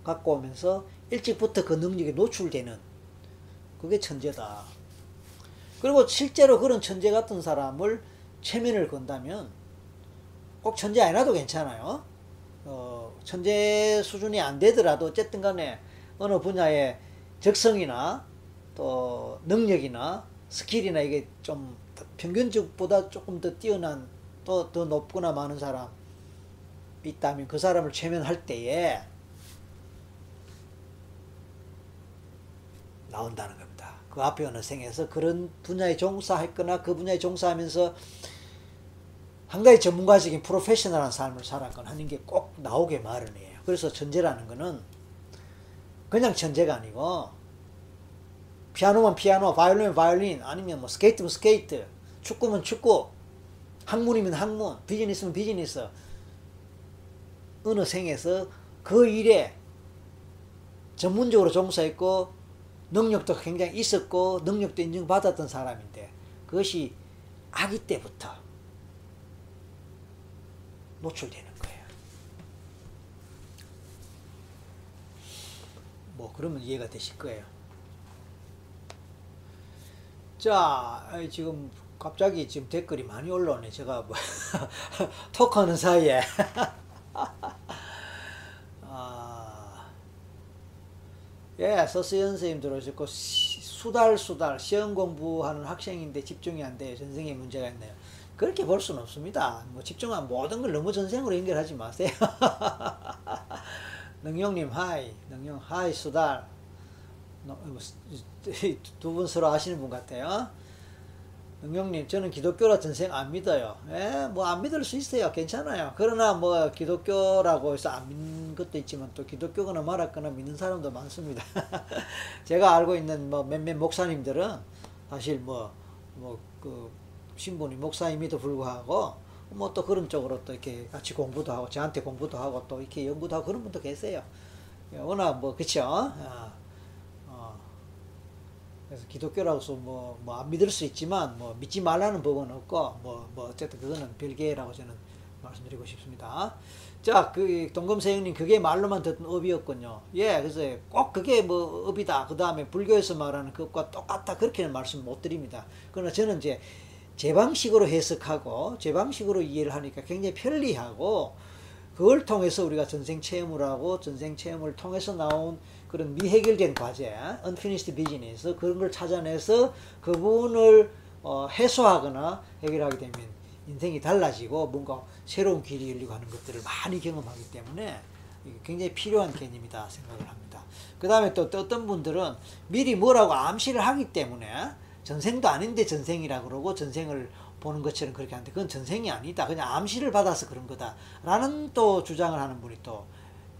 갖고 오면서 일찍부터 그 능력에 노출되는 그게 천재다. 그리고 실제로 그런 천재 같은 사람을 최면을 건다면 꼭 천재 아니라도 괜찮아요. 어, 천재 수준이 안 되더라도 어쨌든 간에 어느 분야의 적성이나 또 능력이나 스킬이나 이게 좀 평균적보다 조금 더 뛰어난 또 더 높거나 많은 사람 있다면 그 사람을 최면할 때에 나온다는 겁니다. 그 앞에 어느 생에서 그런 분야에 종사했거나 그 분야에 종사하면서 상당히 전문가적인 프로페셔널한 삶을 살았거나 하는 게 꼭 나오게 마련이에요. 그래서 천재라는 거는 그냥 천재가 아니고 피아노면 피아노, 바이올린면 바이올린, 아니면 뭐 스케이트면 스케이트, 축구면 축구, 학문이면 학문, 비즈니스면 비즈니스. 어느 생에서 그 일에 전문적으로 종사했고 능력도 굉장히 있었고 능력도 인정받았던 사람인데 그것이 아기 때부터 노출되는 거예요. 뭐 그러면 이해가 되실 거예요. 자, 지금 갑자기 지금 댓글이 많이 올라오네. 제가 뭐 톡하는 사이에 아, 예, 서수연 선생님 들어오셨고 수달 수달 시험 공부하는 학생인데 집중이 안 돼요. 전생에 문제가 있네요. 그렇게 볼 수는 없습니다. 뭐 집중한 모든 걸 너무 전생으로 연결하지 마세요. 능용님 hi, 능용 hi 수달. 뭐, 두분 서로 아시는 분 같아요. 능용님, 저는 기독교라 전생 안 믿어요. 예, 뭐 안 믿을 수 있어요. 괜찮아요. 그러나 뭐 기독교라고 해서 안 믿는 것도 있지만 또 기독교거나 말았거나 믿는 사람도 많습니다. 제가 알고 있는 뭐 몇몇 목사님들은 사실 뭐, 뭐 그 신분이 목사임에도 불구하고 뭐 또 그런 쪽으로 또 이렇게 같이 공부도 하고 저한테 공부도 하고 또 이렇게 연구도 하고 그런 분도 계세요. 워낙 뭐 그쵸? 어, 어. 그래서 기독교라고 해서 뭐, 뭐 안 믿을 수 있지만 뭐 믿지 말라는 법은 없고 뭐, 뭐 어쨌든 그거는 별개라고 저는 말씀드리고 싶습니다. 자, 그 동검세형님 그게 말로만 듣던 업이었군요. 예, 그래서 꼭 그게 뭐 업이다. 그 다음에 불교에서 말하는 그것과 똑같다. 그렇게는 말씀 못 드립니다. 그러나 저는 이제 제 방식으로 해석하고 제 방식으로 이해를 하니까 굉장히 편리하고 그걸 통해서 우리가 전생 체험을 하고 전생 체험을 통해서 나온 그런 미해결된 과제, unfinished business 그런 걸 찾아내서 그 부분을 어, 해소하거나 해결하게 되면 인생이 달라지고 뭔가 새로운 길이 열리고 하는 것들을 많이 경험하기 때문에 굉장히 필요한 개념이다 생각을 합니다. 그 다음에 또 어떤 분들은 미리 뭐라고 암시를 하기 때문에 전생도 아닌데 전생이라 그러고 전생을 보는 것처럼 그렇게 하는데 그건 전생이 아니다. 그냥 암시를 받아서 그런 거다. 라는 또 주장을 하는 분이 또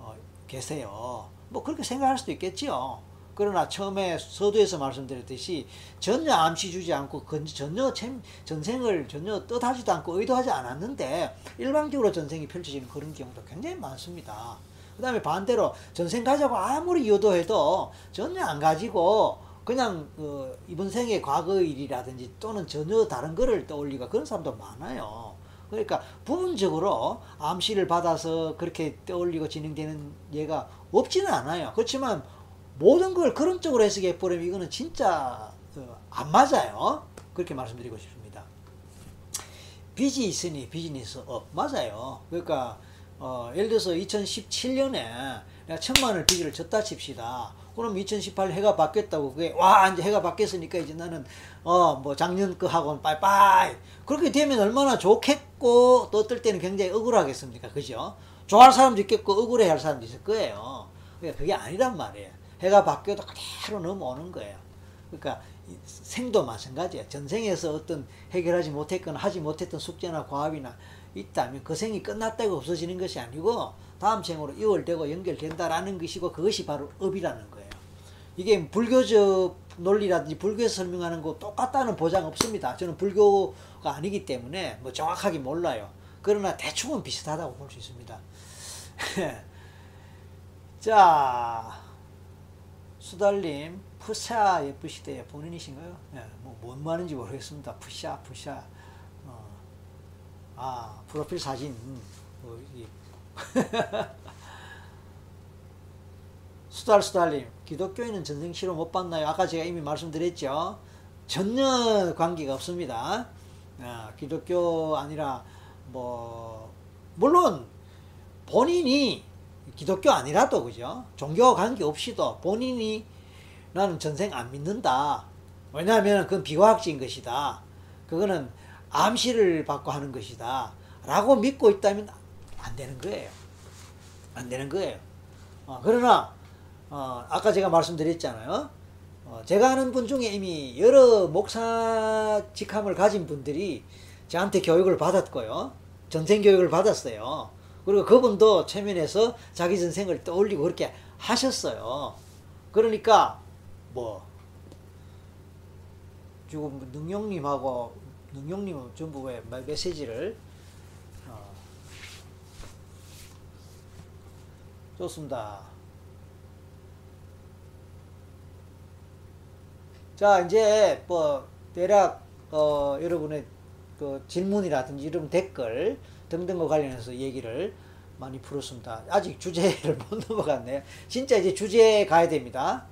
어, 계세요. 뭐 그렇게 생각할 수도 있겠지요. 그러나 처음에 서두에서 말씀드렸듯이 전혀 암시 주지 않고 전혀 전생을 전혀 뜻하지도 않고 의도하지 않았는데 일방적으로 전생이 펼쳐지는 그런 경우도 굉장히 많습니다. 그 다음에 반대로 전생 가자고 아무리 유도해도 전혀 안 가지고 그냥 그 이번 생의 과거 일이라든지 또는 전혀 다른 거를 떠올리고 그런 사람도 많아요. 그러니까 부분적으로 암시를 받아서 그렇게 떠올리고 진행되는 예가 없지는 않아요. 그렇지만 모든 걸 그런 쪽으로 해석해 버리면 이거는 진짜 어, 안 맞아요. 그렇게 말씀드리고 싶습니다. 빚이 있으니 비즈니스 업 맞아요. 그러니까 어, 예를 들어서 2017년에 내가 천만 원을 빚을 졌다 칩시다. 그럼 2018 해가 바뀌었다고 그게 와 이제 해가 바뀌었으니까 이제 나는 어 뭐 작년 거 하고는 빠이빠이 그렇게 되면 얼마나 좋겠고 또 어떨 때는 굉장히 억울하겠습니까 그죠 좋아할 사람도 있겠고 억울해 할 사람도 있을 거예요 그러니까 그게 아니란 말이에요 해가 바뀌어도 그대로 넘어오는 거예요 그러니까 생도 마찬가지예요 전생에서 어떤 해결하지 못했거나 하지 못했던 숙제나 과업이나 있다면 그 생이 끝났다고 없어지는 것이 아니고 다음 생으로 이월되고 연결된다라는 것이고 그것이 바로 업이라는 거예요. 이게 불교적 논리라든지 불교에서 설명하는 거 똑같다는 보장 없습니다. 저는 불교가 아니기 때문에 뭐 정확하게 몰라요. 그러나 대충은 비슷하다고 볼 수 있습니다. 자, 수달님, 푸샤 예쁘시대요. 본인이신가요? 네, 뭐, 뭔 말인지 모르겠습니다. 푸샤, 푸샤. 어, 아, 프로필 사진. 음, 뭐, 이, 수달 수달님, 기독교인은 전생치료 못 받나요? 아까 제가 이미 말씀드렸죠. 전혀 관계가 없습니다. 아, 기독교 아니라 뭐 물론 본인이 기독교 아니라도 그죠? 종교와 관계없이도 본인이 나는 전생 안 믿는다. 왜냐하면 그건 비과학적인 것이다. 그거는 암시를 받고 하는 것이다. 라고 믿고 있다면 안 되는 거예요. 안 되는 거예요. 어, 그러나 어, 아까 제가 말씀드렸잖아요. 어, 제가 아는 분 중에 이미 여러 목사 직함을 가진 분들이 저한테 교육을 받았고요. 전생 교육을 받았어요. 그리고 그분도 최면에서 자기 전생을 떠올리고 그렇게 하셨어요. 그러니까 뭐 지금 능용님하고 능용님은 전부 왜 메시지를 어, 좋습니다. 자 이제 뭐 대략 어, 여러분의 그 질문이라든지 이런 댓글 등등과 관련해서 얘기를 많이 풀었습니다. 아직 주제를 못 넘어갔네요. 진짜 이제 주제에 가야 됩니다.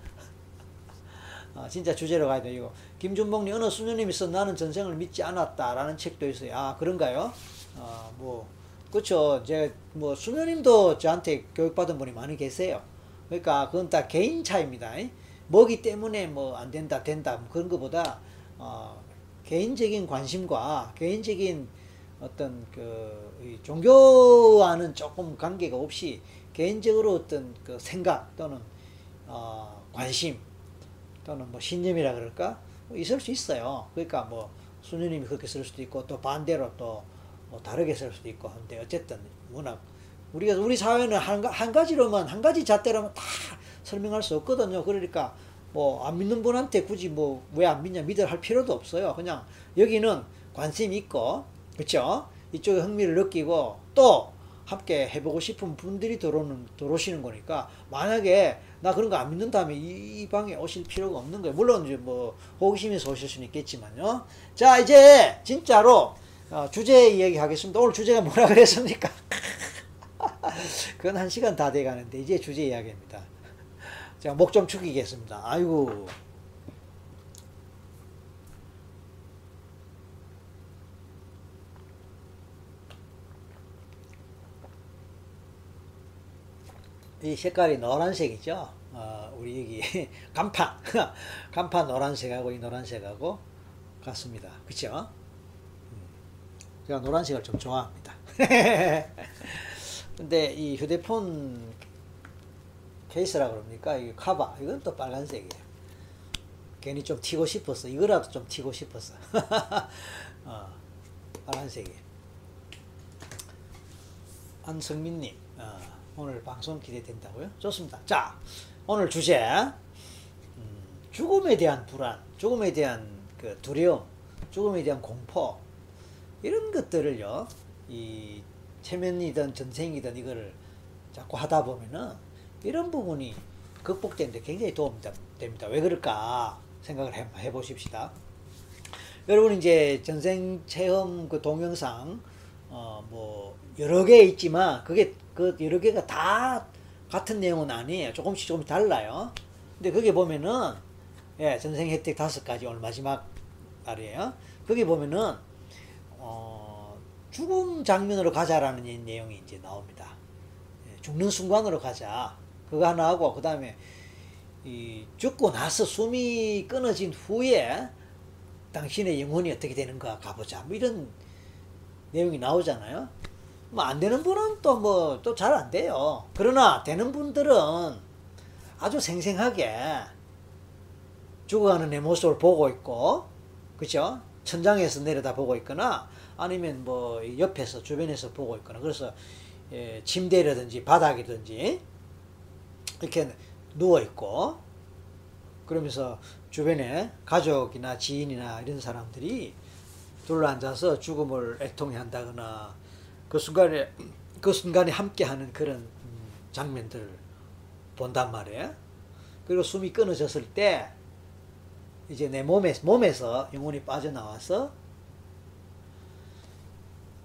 어, 진짜 주제로 가야 돼요. 김준봉님 어느 수녀님이 써 나는 전생을 믿지 않았다라는 책도 있어요. 아 그런가요? 어, 뭐 그렇죠. 제뭐 수녀님도 저한테 교육받은 분이 많이 계세요. 그러니까 그건 다 개인 차입니다. 뭐기 때문에 뭐 안 된다 된다 뭐 그런 것보다 어, 개인적인 관심과 개인적인 어떤 그 종교와는 조금 관계가 없이 개인적으로 어떤 그 생각 또는 어, 관심 또는 뭐 신념이라 그럴까 뭐 있을 수 있어요. 그러니까 뭐 수녀님이 그렇게 쓸 수도 있고 또 반대로 또 뭐 다르게 쓸 수도 있고 한데 어쨌든 워낙 우리가 우리 사회는 한, 한 가지로만 한 가지 잣대로만 다 설명할 수 없거든요. 그러니까 뭐 안 믿는 분한테 굳이 뭐 왜 안 믿냐 믿을 할 필요도 없어요. 그냥 여기는 관심 있고 그렇죠? 이쪽에 흥미를 느끼고 또 함께 해보고 싶은 분들이 들어오는 들어오시는 거니까 만약에 나 그런 거 안 믿는다면 이, 이, 방에 오실 필요가 없는 거예요. 물론 이제 뭐 호기심에서 오실 수는 있겠지만요. 자 이제 진짜로 어, 주제 이야기 하겠습니다. 오늘 주제가 뭐라 그랬습니까? 그건 한 시간 다 돼가는데 이제 주제 이야기입니다. 제가 목 좀 축이겠습니다. 아이고. 이 색깔이 노란색이죠. 어, 우리 여기 간판, 간판 노란색하고 이 노란색하고 같습니다. 그렇죠? 제가 노란색을 좀 좋아합니다. 근데 이 휴대폰 케이스라 그럽니까? 이 카바 이건 또 빨간색이에요. 괜히 좀 튀고 싶었어. 이거라도 좀 튀고 싶었어. 어, 빨간색이. 안성민님, 어, 오늘 방송 기대된다고요? 좋습니다. 자, 오늘 주제 음, 죽음에 대한 불안, 죽음에 대한 그 두려움, 죽음에 대한 공포 이런 것들을요. 이 체면이든 전생이든 이거를 자꾸 하다 보면은 이런 부분이 극복되는데 굉장히 도움이 됩니다. 왜 그럴까 생각을 해, 해 보십시다. 여러분 이제 전생 체험 그 동영상 어 뭐 여러 개 있지만 그게 그 여러 개가 다 같은 내용은 아니에요. 조금씩 조금씩 달라요. 근데 거기 보면은 예, 전생 혜택 다섯 가지 오늘 마지막 날이에요. 거기 보면은 어 죽음 장면으로 가자라는 내용이 이제 나옵니다. 예, 죽는 순간으로 가자. 그거 하나 하고 그 다음에 이 죽고 나서 숨이 끊어진 후에 당신의 영혼이 어떻게 되는가 가보자. 뭐 이런 내용이 나오잖아요. 뭐 안 되는 분은 또 뭐 또 잘 안 돼요. 그러나 되는 분들은 아주 생생하게 죽어가는 내 모습을 보고 있고, 그죠? 천장에서 내려다 보고 있거나 아니면 뭐 옆에서 주변에서 보고 있거나 그래서 예, 침대라든지 바닥이든지 이렇게 누워 있고 그러면서 주변에 가족이나 지인이나 이런 사람들이 둘러앉아서 죽음을 애통해 한다거나 그 순간에 그 순간에 함께하는 그런 음, 장면들을 본단 말이에요. 그리고 숨이 끊어졌을 때 이제 내 몸에 몸에서 영혼이 빠져나와서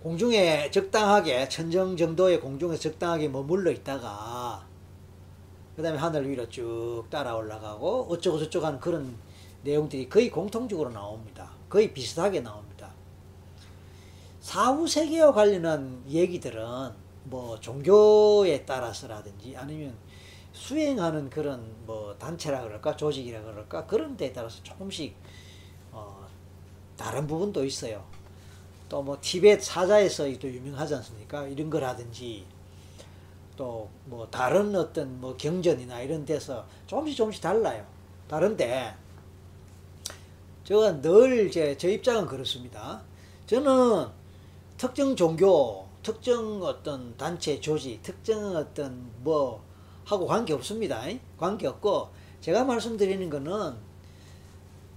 공중에 적당하게 천정 정도의 공중에 적당하게 머물러 있다가 그 다음에 하늘 위로 쭉 따라 올라가고 어쩌고 저쩌고 하는 그런 내용들이 거의 공통적으로 나옵니다. 거의 비슷하게 나옵니다. 사후 세계와 관련한 얘기들은 뭐 종교에 따라서라든지 아니면 수행하는 그런 뭐 단체라 그럴까 조직이라 그럴까 그런 데에 따라서 조금씩 어 다른 부분도 있어요. 또 뭐 티벳 사자에서도 유명하지 않습니까? 이런 거라든지 또 뭐 다른 어떤 뭐 경전이나 이런 데서 조금씩 조금씩 달라요. 다른데 제가 늘 제 제 입장은 그렇습니다. 저는 특정 종교, 특정 어떤 단체 조직, 특정 어떤 뭐 하고 관계 없습니다. 관계 없고 제가 말씀드리는 거는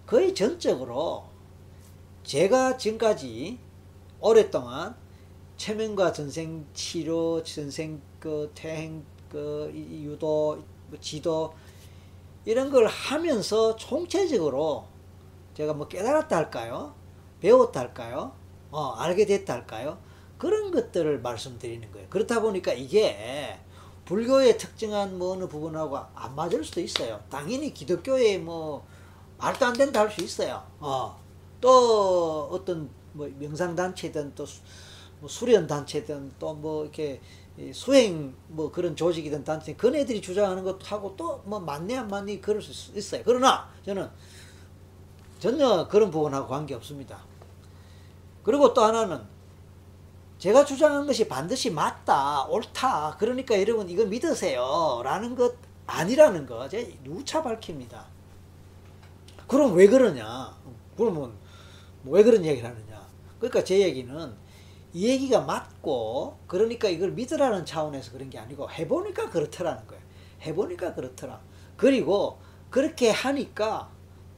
거의 전적으로 제가 지금까지 오랫동안 체면과 전생 치료, 전생 그 퇴행, 그 유도, 뭐 지도 이런 걸 하면서 총체적으로 제가 뭐 깨달았다 할까요? 배웠다 할까요? 어, 알게 됐다 할까요? 그런 것들을 말씀드리는 거예요. 그렇다 보니까 이게 불교의 특징한 뭐 어느 부분하고 안 맞을 수도 있어요. 당연히 기독교의 뭐 말도 안 된다 할 수 있어요. 어. 또 어떤 뭐 명상단체든 또 뭐 수련 단체든 또 뭐 이렇게 수행 뭐 그런 조직이든 단체 그네들이 주장하는 것하고 또 뭐 맞네 안 맞니 그럴 수 있어요. 그러나 저는 전혀 그런 부분하고 관계 없습니다. 그리고 또 하나는 제가 주장한 것이 반드시 맞다, 옳다. 그러니까 여러분 이거 믿으세요. 라는 것 아니라는 거 제가 누차 밝힙니다. 그럼 왜 그러냐? 그러면 왜 그런 얘기를 하느냐? 그러니까 제 얘기는 이 얘기가 맞고 그러니까 이걸 믿으라는 차원에서 그런 게 아니고 해보니까 그렇더라는 거예요. 해보니까 그렇더라. 그리고 그렇게 하니까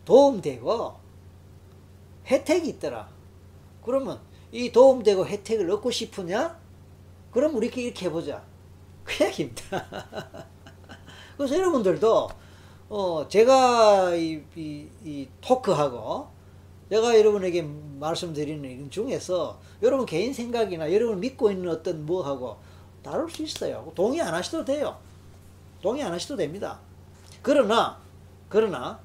도움되고 혜택이 있더라. 그러면 이 도움되고 혜택을 얻고 싶으냐? 그럼 우리끼리 이렇게 해보자. 그 얘기입니다. 그래서 여러분들도 어 제가 이, 이, 이 토크하고 제가 여러분에게 말씀드리는 중에서 여러분 개인 생각이나 여러분 믿고 있는 어떤 뭐하고 다를 수 있어요. 동의 안 하셔도 돼요. 동의 안 하셔도 됩니다. 그러나, 그러나,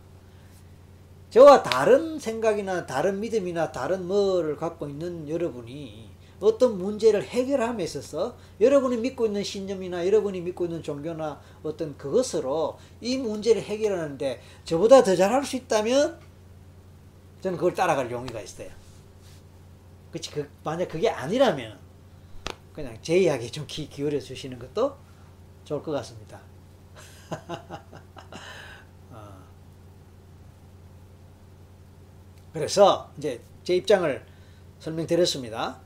저와 다른 생각이나 다른 믿음이나 다른 뭐를 갖고 있는 여러분이 어떤 문제를 해결함에 있어서 여러분이 믿고 있는 신념이나 여러분이 믿고 있는 종교나 어떤 그것으로 이 문제를 해결하는데 저보다 더 잘할 수 있다면 저는 그걸 따라갈 용의가 있어요. 그치, 그, 만약 그게 아니라면, 그냥 제 이야기에 좀 귀 기울여 주시는 것도 좋을 것 같습니다. 그래서, 이제 제 입장을 설명드렸습니다.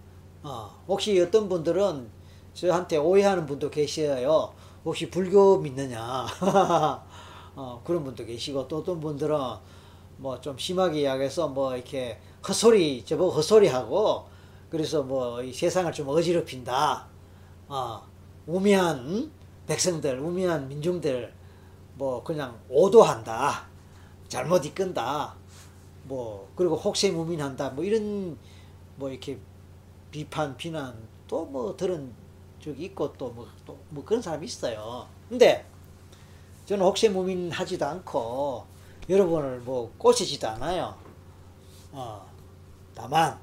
어, 혹시 어떤 분들은 저한테 오해하는 분도 계셔요. 혹시 불교 믿느냐. 어, 그런 분도 계시고, 또 어떤 분들은 뭐 좀 심하게 이야기해서 뭐 이렇게 헛소리 저보고 헛소리하고 그래서 뭐 이 세상을 좀 어지럽힌다. 어, 우미한 백성들, 우미한 민중들 뭐 그냥 오도한다. 잘못 이끈다. 뭐 그리고 혹세무민한다. 뭐 이런 뭐 이렇게 비판, 비난 또 뭐 들은 적이 있고 또 뭐 또뭐 뭐 그런 사람이 있어요. 근데 저는 혹세무민하지도 않고 여러분을 뭐 꼬시지도 않아요. 어, 다만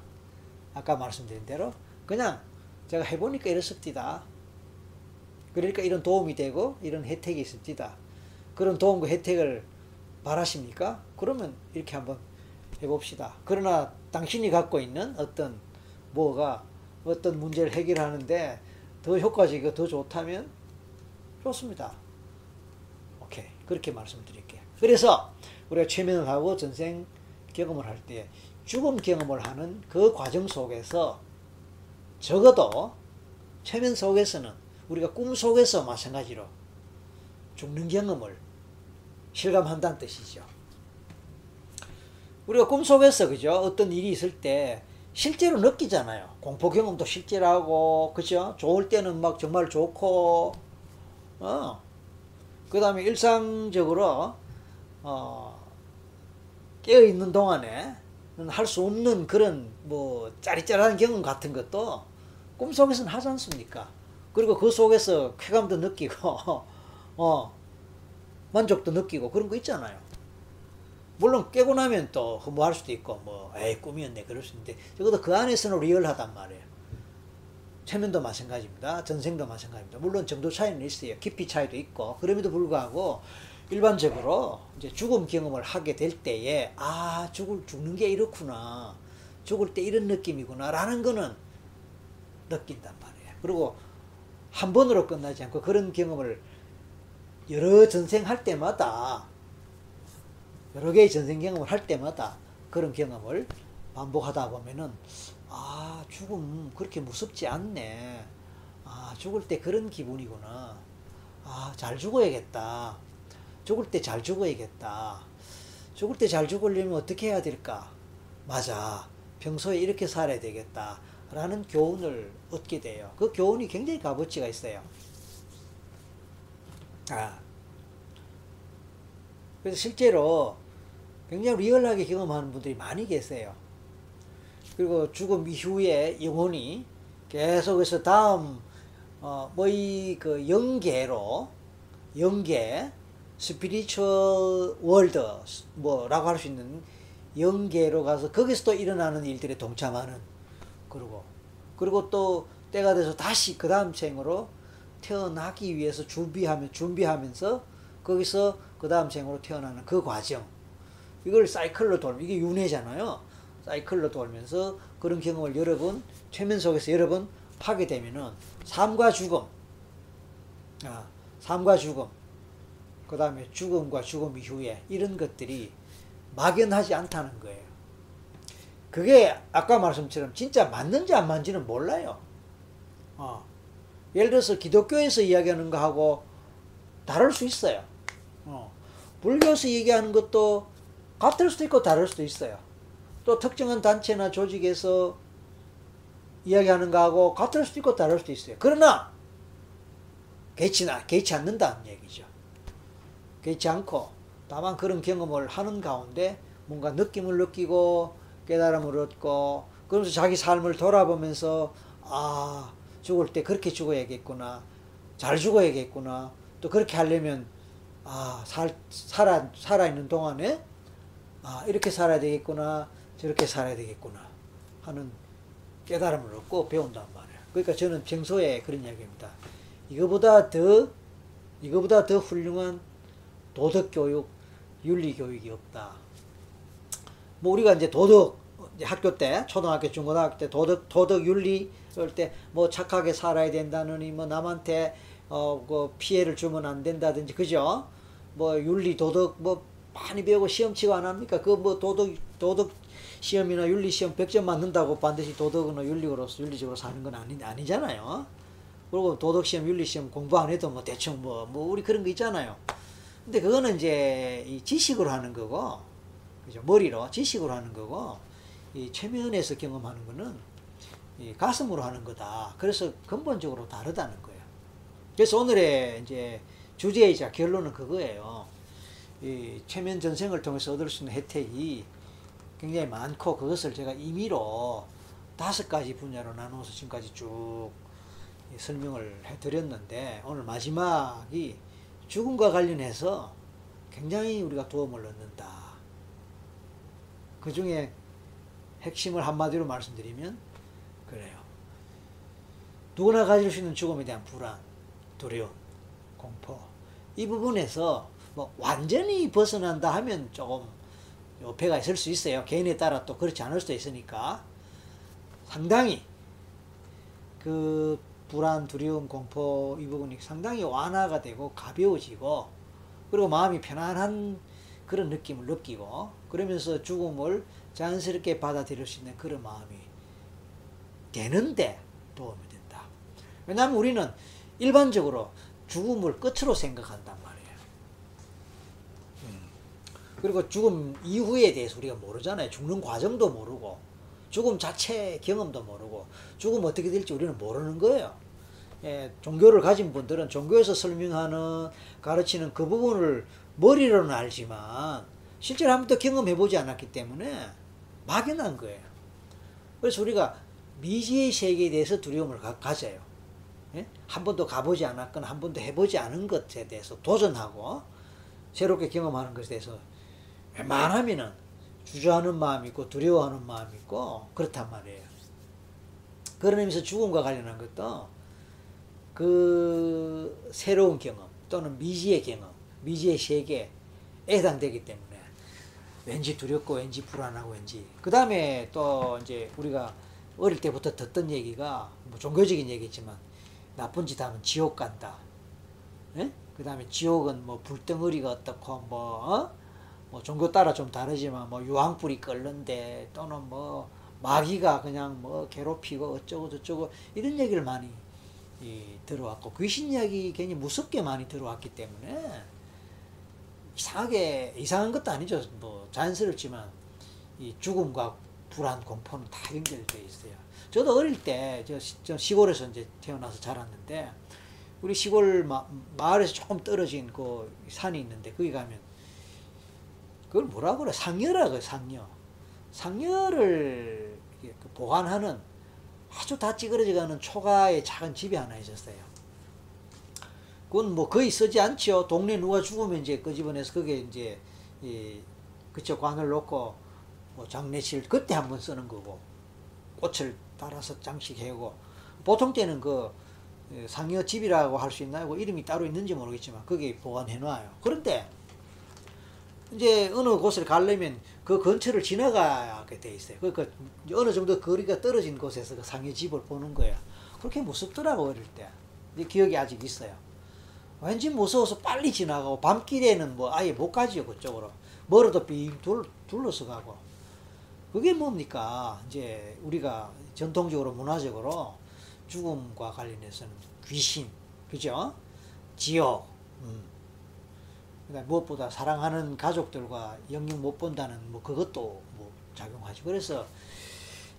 아까 말씀드린 대로 그냥 제가 해보니까 이렇습니다. 그러니까 이런 도움이 되고 이런 혜택이 있습니다. 그런 도움과 혜택을 바라십니까? 그러면 이렇게 한번 해봅시다. 그러나 당신이 갖고 있는 어떤 뭐가 어떤 문제를 해결하는데 더 효과적이고 더 좋다면 좋습니다. 오케이. 그렇게 말씀드릴게요. 그래서 우리가 최면을 하고 전생 경험을 할 때 죽음 경험을 하는 그 과정 속에서 적어도 최면 속에서는 우리가 꿈 속에서 마찬가지로 죽는 경험을 실감한다는 뜻이죠. 우리가 꿈속에서 그죠? 어떤 일이 있을 때 실제로 느끼잖아요. 공포 경험도 실제로 하고 그죠? 좋을 때는 막 정말 좋고 어. 그 다음에 일상적으로 어 깨어 있는 동안에 할 수 없는 그런 뭐 짜릿짜릿한 경험 같은 것도 꿈속에서는 하지 않습니까? 그리고 그 속에서 쾌감도 느끼고 어 만족도 느끼고 그런 거 있잖아요. 물론 깨고 나면 또뭐할 수도 있고 뭐 에이 꿈이었네 그럴 수 있는데 적어도 그 안에서는 리얼하단 말이에요. 최면도 마찬가지입니다. 전생도 마찬가지입니다. 물론 정도 차이는 있어요. 깊이 차이도 있고 그럼에도 불구하고 일반적으로 이제 죽음 경험을 하게 될 때에 아 죽을 죽는 게 이렇구나 죽을 때 이런 느낌이구나라는 거는 느낀단 말이에요. 그리고 한 번으로 끝나지 않고 그런 경험을 여러 전생 할 때마다 여러 개의 전생 경험을 할 때마다 그런 경험을 반복하다 보면은 아 죽음 그렇게 무섭지 않네. 아 죽을 때 그런 기분이구나. 아 잘 죽어야겠다. 죽을 때 잘 죽어야겠다. 죽을 때 잘 죽으려면 어떻게 해야 될까? 맞아. 평소에 이렇게 살아야 되겠다. 라는 교훈을 얻게 돼요. 그 교훈이 굉장히 값어치가 있어요. 아. 그래서 실제로 굉장히 리얼하게 경험하는 분들이 많이 계세요. 그리고 죽음 이후에 영혼이 계속해서 다음 어, 뭐이 그 영계로 영계 spiritual world 뭐라고 할 수 있는 영계로 가서 거기서 또 일어나는 일들에 동참하는 그리고 그리고 또 때가 돼서 다시 그 다음 생으로 태어나기 위해서 준비하면 준비하면서 거기서 그 다음 생으로 태어나는 그 과정 이걸 사이클로 돌면 이게 윤회잖아요. 사이클로 돌면서 그런 경험을 여러 번 최면 속에서 여러 번 하게 되면은 삶과 죽음, 아, 삶과 죽음, 그 다음에 죽음과 죽음 이후에 이런 것들이 막연하지 않다는 거예요. 그게 아까 말씀처럼 진짜 맞는지 안 맞는지는 몰라요. 어. 예를 들어서 기독교에서 이야기하는 거하고 다를 수 있어요. 어. 불교에서 얘기하는 것도 같을 수도 있고 다를 수도 있어요. 또 특정한 단체나 조직에서 이야기하는 거하고 같을 수도 있고 다를 수도 있어요. 그러나 개치나 개치 않는다는 얘기죠. 개치 않고 다만 그런 경험을 하는 가운데 뭔가 느낌을 느끼고 깨달음을 얻고 그러면서 자기 삶을 돌아보면서 아 죽을 때 그렇게 죽어야겠구나 잘 죽어야겠구나 또 그렇게 하려면 아 살, 살아 살아 있는 동안에 아 이렇게 살아야 되겠구나 저렇게 살아야 되겠구나 하는 깨달음을 얻고 배운단 말이에요. 그러니까 저는 평소에 그런 이야기입니다. 이거보다 더 이거보다 더 훌륭한 도덕 교육, 윤리 교육이 없다. 뭐 우리가 이제 도덕 학교 때 초등학교 중고등학교 때 도덕 도덕 윤리 그럴 때 뭐 착하게 살아야 된다느니 뭐 남한테 어 그 피해를 주면 안 된다든지 그죠? 뭐 윤리 도덕 뭐 많이 배우고 시험 치고 안 합니까? 그 뭐 도덕 도덕 시험이나 윤리 시험 100점 맞는다고 반드시 도덕이나 윤리로서 윤리적으로 사는 건 아니, 아니잖아요. 그리고 도덕 시험, 윤리 시험 공부 안 해도 뭐 대충 뭐, 뭐 우리 그런 거 있잖아요. 근데 그거는 이제 이 지식으로 하는 거고, 그죠? 머리로 지식으로 하는 거고, 이 최면에서 경험하는 거는 이 가슴으로 하는 거다. 그래서 근본적으로 다르다는 거예요. 그래서 오늘의 이제 주제이자 결론은 그거예요. 이 최면 전생을 통해서 얻을 수 있는 혜택이 굉장히 많고 그것을 제가 임의로 다섯 가지 분야로 나누어서 지금까지 쭉 설명을 해드렸는데 오늘 마지막이 죽음과 관련해서 굉장히 우리가 도움을 얻는다. 그 중에 핵심을 한마디로 말씀드리면 그래요. 누구나 가질 수 있는 죽음에 대한 불안, 두려움, 공포 이 부분에서 뭐 완전히 벗어난다 하면 조금 어폐가 있을 수 있어요. 개인에 따라 또 그렇지 않을 수도 있으니까 상당히 그 불안, 두려움, 공포 이 부분이 상당히 완화가 되고 가벼워지고 그리고 마음이 편안한 그런 느낌을 느끼고 그러면서 죽음을 자연스럽게 받아들일 수 있는 그런 마음이 되는데 도움이 된다. 왜냐하면 우리는 일반적으로 죽음을 끝으로 생각한단 말이에요. 음. 그리고 죽음 이후에 대해서 우리가 모르잖아요. 죽는 과정도 모르고 죽음 자체 경험도 모르고 죽음 어떻게 될지 우리는 모르는 거예요. 예, 종교를 가진 분들은 종교에서 설명하는 가르치는 그 부분을 머리로는 알지만 실제로 한 번도 경험해 보지 않았기 때문에 막연한 거예요. 그래서 우리가 미지의 세계에 대해서 두려움을 가, 져요 예? 한 번도 가보지 않았거나 한 번도 해보지 않은 것에 대해서 도전하고 새롭게 경험하는 것에 대해서 웬만하면은 주저하는 마음이 있고 두려워하는 마음이 있고 그렇단 말이에요. 그런 의미에서 죽음과 관련한 것도 그 새로운 경험 또는 미지의 경험, 미지의 세계에 해당되기 때문에 왠지 두렵고 왠지 불안하고 왠지 그 다음에 또 이제 우리가 어릴 때부터 듣던 얘기가 뭐 종교적인 얘기지만 나쁜 짓 하면 지옥 간다. 예? 그 다음에 지옥은 뭐 불덩어리가 어떻고 뭐, 어? 뭐 종교 따라 좀 다르지만 뭐 유황불이 끓는데 또는 뭐 마귀가 그냥 뭐 괴롭히고 어쩌고 저쩌고 이런 얘기를 많이 이, 들어왔고 귀신 이야기 괜히 무섭게 많이 들어왔기 때문에 이상하게 이상한 것도 아니죠. 뭐 자연스럽지만 이 죽음과 불안 공포는 다 연결되어 있어요. 저도 어릴 때 저 시골에서 이제 태어나서 자랐는데 우리 시골 마, 마을에서 조금 떨어진 그 산이 있는데 거기 가면 그걸 뭐라 그래 상여라 그 상여 상여를 그 보관하는 아주 다 찌그러져 가는 초가의 작은 집이 하나 있었어요. 그건 뭐 거의 쓰지 않죠. 동네 누가 죽으면 이제 그 집안에서 그게 이제 이 그쪽 관을 놓고 뭐 장례실 그때 한 번 쓰는 거고 꽃을 달아서 장식해고 보통 때는 그 상여 집이라고 할 수 있나요? 그 이름이 따로 있는지 모르겠지만 거기 보관해 놔요. 그런데 이제 어느 곳을 가려면 그 근처를 지나가게 돼 있어요. 그러니까 어느 정도 거리가 떨어진 곳에서 그 상해 집을 보는 거예요. 그렇게 무섭더라고 어릴 때. 기억이 아직 있어요. 왠지 무서워서 빨리 지나가고 밤길에는 뭐 아예 못 가지요 그쪽으로. 멀어도 빙 둘, 둘러서 가고. 그게 뭡니까? 이제 우리가 전통적으로 문화적으로 죽음과 관련해서는 귀신, 그죠? 지옥, 음. 그러니까 무엇보다 사랑하는 가족들과 영영 못 본다는 뭐 그것도 뭐 작용하지. 그래서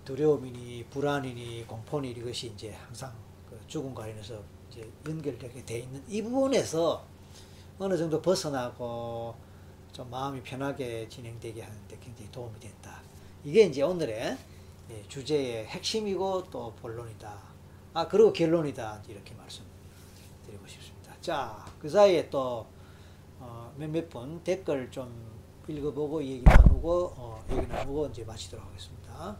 두려움이니 불안이니 공포니 이것이 이제 항상 그 죽음 관련해서 이제 연결되게 돼 있는 이 부분에서 어느 정도 벗어나고 좀 마음이 편하게 진행되게 하는데 굉장히 도움이 된다. 이게 이제 오늘의 예, 주제의 핵심이고 또 본론이다. 아 그리고 결론이다. 이렇게 말씀드리고 싶습니다. 자, 그 사이에 또 어, 몇몇 분 댓글 좀 읽어보고 얘기 나누고 어, 얘기 나누고 이제 마치도록 하겠습니다.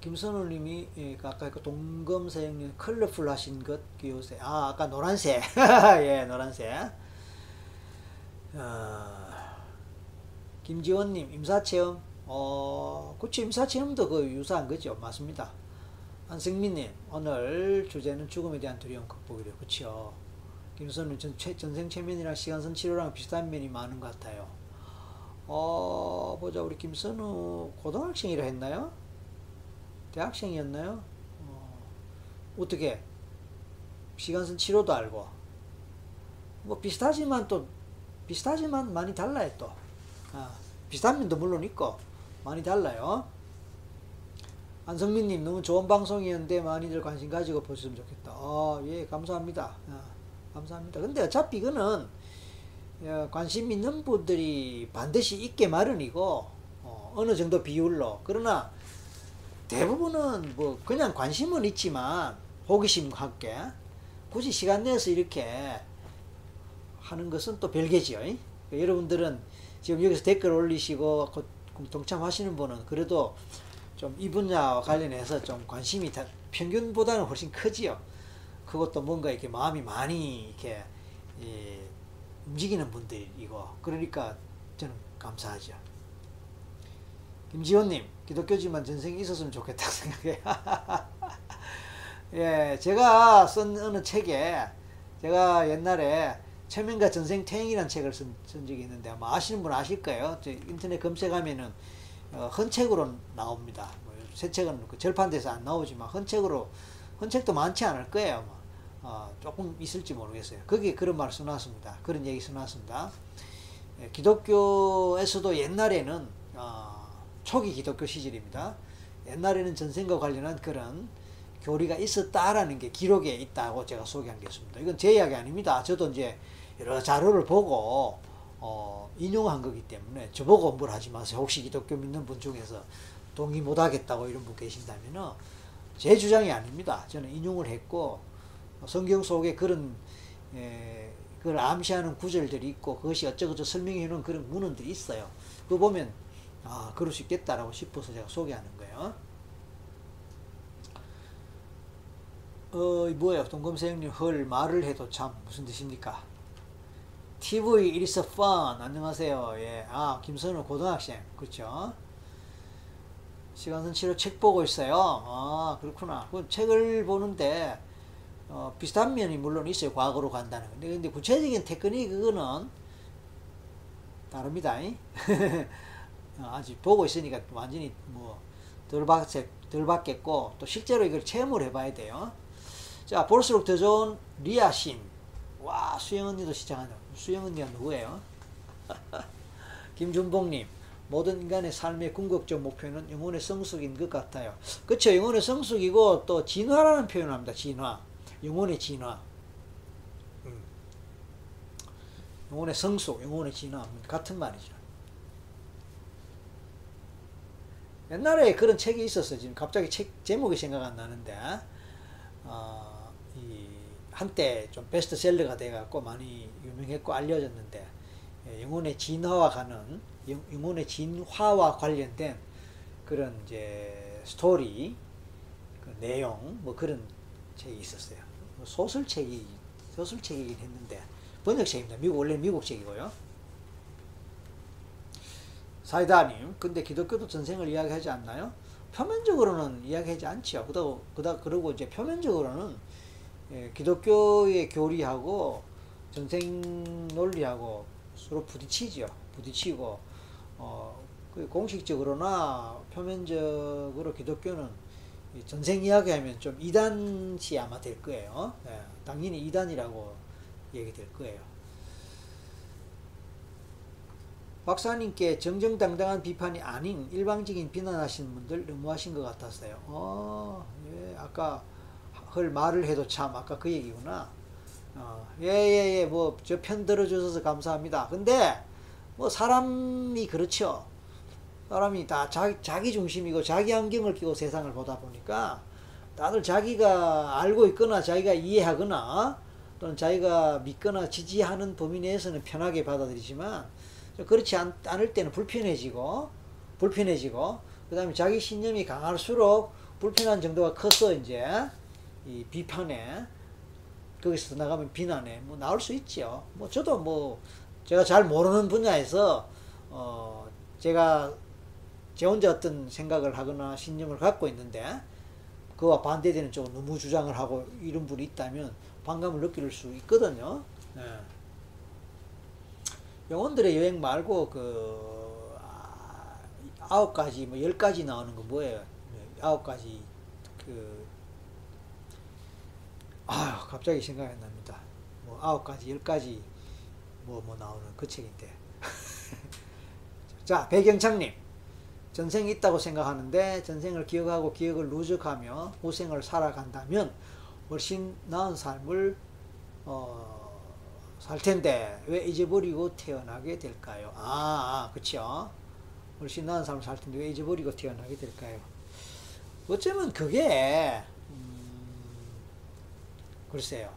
김선우님이 예, 그 아까 그 동검사형님 컬러풀 하신 것 요새 아 아까 노란색 예 노란색 어, 김지원님 임사체험 어 그치 임사체험도 그 유사한 거죠 맞습니다 한승민님, 오늘 주제는 죽음에 대한 두려움 극복이래요. 그쵸? 김선우 전, 전생 체면이랑 시간선 치료랑 비슷한 면이 많은 것 같아요. 어, 보자. 우리 김선우 고등학생이라 했나요? 대학생이었나요? 어, 어떻게? 시간선 치료도 알고. 뭐 비슷하지만 또, 비슷하지만 많이 달라요 또. 아, 비슷한 면도 물론 있고, 많이 달라요. 안성민님 너무 좋은 방송이었는데 많이들 관심 가지고 보셨으면 좋겠다. 아, 예, 감사합니다. 아, 감사합니다. 근데 어차피 이거는 어, 관심 있는 분들이 반드시 있게 마련이고 어, 느 정도 비율로 그러나 대부분은 뭐 그냥 관심은 있지만 호기심과 함께 굳이 시간 내서 이렇게 하는 것은 또 별개지요. 그러니까 여러분들은 지금 여기서 댓글 올리시고 동참하시는 분은 그래도 좀 이 분야와 관련해서 좀 관심이 다, 평균보다는 훨씬 크지요. 그것도 뭔가 이렇게 마음이 많이 이렇게 예, 움직이는 분들이고 그러니까 저는 감사하죠. 김지원님 기독교지만 전생이 있었으면 좋겠다 생각해. 예, 제가 쓴 어느 책에 제가 옛날에 최명과 전생 퇴행이라는 책을 쓴, 쓴 적이 있는데 아마 아시는 분 아실 거예요. 인터넷 검색하면은 어, 헌책으로 나옵니다. 뭐 새 책은 그 절판돼서 안 나오지만 헌책으로 헌책도 많지 않을 거예요. 뭐. 어, 조금 있을지 모르겠어요. 거기에 그런 말 써놨습니다. 그런 얘기 써놨습니다. 예, 기독교에서도 옛날에는 어, 초기 기독교 시절입니다. 옛날에는 전생과 관련한 그런 교리가 있었다라는 게 기록에 있다고 제가 소개한 게 있습니다. 이건 제 이야기 아닙니다. 저도 이제 여러 자료를 보고 어, 인용한 거기 때문에 저보고 뭘 하지 마세요. 혹시 기독교 믿는 분 중에서 동의 못 하겠다고 이런 분 계신다면은 제 주장이 아닙니다. 저는 인용을 했고 성경 속에 그런 에, 그걸 암시하는 구절들이 있고 그것이 어쩌고저 설명해 놓은 그런 문헌들이 있어요. 그거 보면 아 그럴 수 있겠다라고 싶어서 제가 소개하는 거예요. 어 뭐예요? 동검사 형님 헐 말을 해도 참 무슨 뜻입니까? TV it is fun 안녕하세요. 예. 아 김선우 고등학생 그렇죠? 시간선 치료 책 보고 있어요. 아 그렇구나. 그 책을 보는데 어, 비슷한 면이 물론 있어요. 과거로 간다는 건데 근데 구체적인 테크닉 그거는 다릅니다. 어, 아직 보고 있으니까 완전히 뭐 덜 받, 덜 받겠고 또 실제로 이걸 체험을 해봐야 돼요. 자 볼수록 더 좋은 리아심 와 수영 언니도 시청하네 수영 언니가 누구예요? 김준봉님 모든 인간의 삶의 궁극적 목표는 영혼의 성숙인 것 같아요. 그렇죠. 영혼의 성숙이고 또 진화라는 표현을 합니다. 진화. 영혼의 진화. 음. 영혼의 성숙, 영혼의 진화. 같은 말이죠. 옛날에 그런 책이 있었어요. 지금 갑자기 책 제목이 생각 안 나는데, 어, 이, 한때 좀 베스트셀러가 돼갖고 많이 유명했고 알려졌는데, 예, 영혼의 진화와 가는, 영혼의 진화와 관련된 그런 이제 스토리, 그 내용, 뭐 그런 책이 있었어요. 뭐 소설책이, 소설책이긴 했는데, 번역책입니다. 미국, 원래 미국 책이고요. 사이다님, 근데 기독교도 전생을 이야기하지 않나요? 표면적으로는 이야기하지 않지요. 그다, 그다, 그러고 이제 표면적으로는 예, 기독교의 교리하고 전생 논리하고 서로 부딪히죠. 부딪히고, 어, 그 공식적으로나 표면적으로 기독교는 전생 이야기하면 좀 이단시 아마 될 거예요. 예, 당연히 이단이라고 얘기 될 거예요. 박사님께 정정당당한 비판이 아닌 일방적인 비난하시는 분들 너무하신 것 같았어요. 어, 예, 아까 헐 말을 해도 참 아까 그 얘기구나. 어, 예, 예, 예, 뭐, 저 편 들어주셔서 감사합니다. 근데, 뭐, 사람이 그렇죠. 사람이 다 자기, 자기 중심이고 자기 안경을 끼고 세상을 보다 보니까 다들 자기가 알고 있거나 자기가 이해하거나 또는 자기가 믿거나 지지하는 범위 내에서는 편하게 받아들이지만 그렇지 않, 을 때는 불편해지고 불편해지고 그 다음에 자기 신념이 강할수록 불편한 정도가 커서 이제 이 비판에 거기서 나가면 비난에 뭐 나올 수 있죠. 뭐 저도 뭐 제가 잘 모르는 분야에서 어 제가 제 혼자 어떤 생각을 하거나 신념을 갖고 있는데 그와 반대되는 쪽으로 너무 주장을 하고 이런 분이 있다면 반감을 느낄 수 있거든요. 네. 영혼들의 여행 말고 그 아, 아홉 가지 뭐 열 가지 나오는 거 뭐예요? 네, 아홉 가지 그 아, 갑자기 생각이 안 납니다. 뭐 아홉 가지, 열 가지 뭐뭐 뭐 나오는 그 책인데. 자, 배경창님. 전생이 있다고 생각하는데 전생을 기억하고 기억을 누적하며 후생을 살아간다면 훨씬 나은 삶을 어, 살 텐데 왜 잊어버리고 태어나게 될까요? 아, 아 그쵸? 훨씬 나은 삶을 살 텐데 왜 잊어버리고 태어나게 될까요? 어쩌면 그게 글쎄요.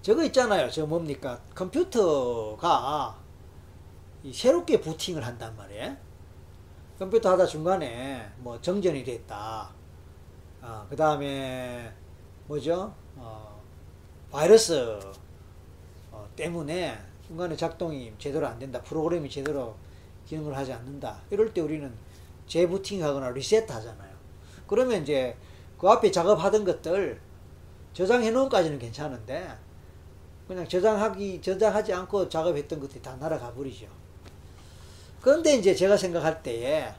저거 있잖아요. 저 뭡니까? 컴퓨터가 새롭게 부팅을 한단 말이에요. 컴퓨터 하다 중간에 뭐 정전이 됐다. 어, 그 다음에 뭐죠? 어, 바이러스 어, 때문에 중간에 작동이 제대로 안 된다. 프로그램이 제대로 기능을 하지 않는다. 이럴 때 우리는 재부팅하거나 리셋 하잖아요. 그러면 이제 그 앞에 작업하던 것들 저장해 놓은까지는 괜찮은데 그냥 저장하기 저장하지 않고 작업했던 것들이 다 날아가 버리죠. 그런데 이제 제가 생각할 때에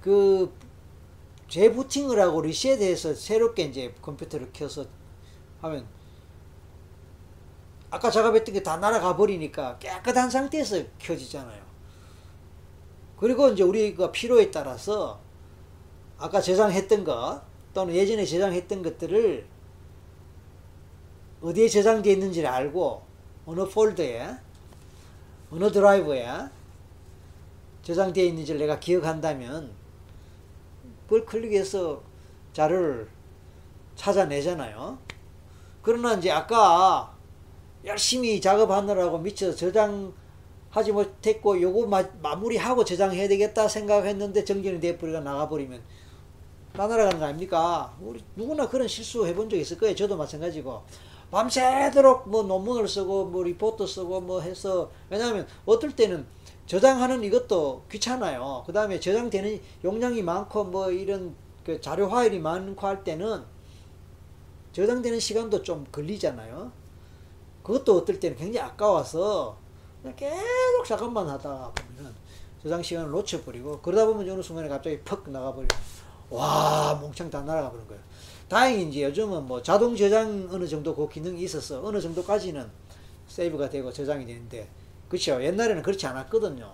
그 재부팅을 하고 리셋해서 새롭게 이제 컴퓨터를 켜서 하면 아까 작업했던 게 다 날아가 버리니까 깨끗한 상태에서 켜지잖아요. 그리고 이제 우리가 필요에 따라서 아까 저장했던 거 또는 예전에 저장했던 것들을 어디에 저장되어 있는지를 알고 어느 폴더에 어느 드라이브에 저장되어 있는지를 내가 기억한다면 그걸 클릭해서 자료를 찾아내잖아요. 그러나 이제 아까 열심히 작업하느라고 미쳐 저장하지 못했고 요거 마, 마무리하고 저장해야 되겠다 생각했는데 정전이 돼버리가 나가버리면 나날아가는 거 아닙니까? 우리 누구나 그런 실수 해본 적 있을 거예요. 저도 마찬가지고. 밤새도록 뭐 논문을 쓰고 뭐 리포트 쓰고 뭐 해서 왜냐하면 어떨 때는 저장하는 이것도 귀찮아요. 그 다음에 저장되는 용량이 많고 뭐 이런 그 자료 파일이 많고 할 때는 저장되는 시간도 좀 걸리잖아요. 그것도 어떨 때는 굉장히 아까워서 계속 작업만 하다 보면은 저장 시간을 놓쳐버리고 그러다 보면 어느 순간에 갑자기 퍽 나가버리고 와 몽창 다 날아가 버린 거예요. 다행히 이제 요즘은 뭐 자동 저장 어느 정도 그 기능이 있어서 어느 정도까지는 세이브가 되고 저장이 되는데 그렇죠. 옛날에는 그렇지 않았거든요.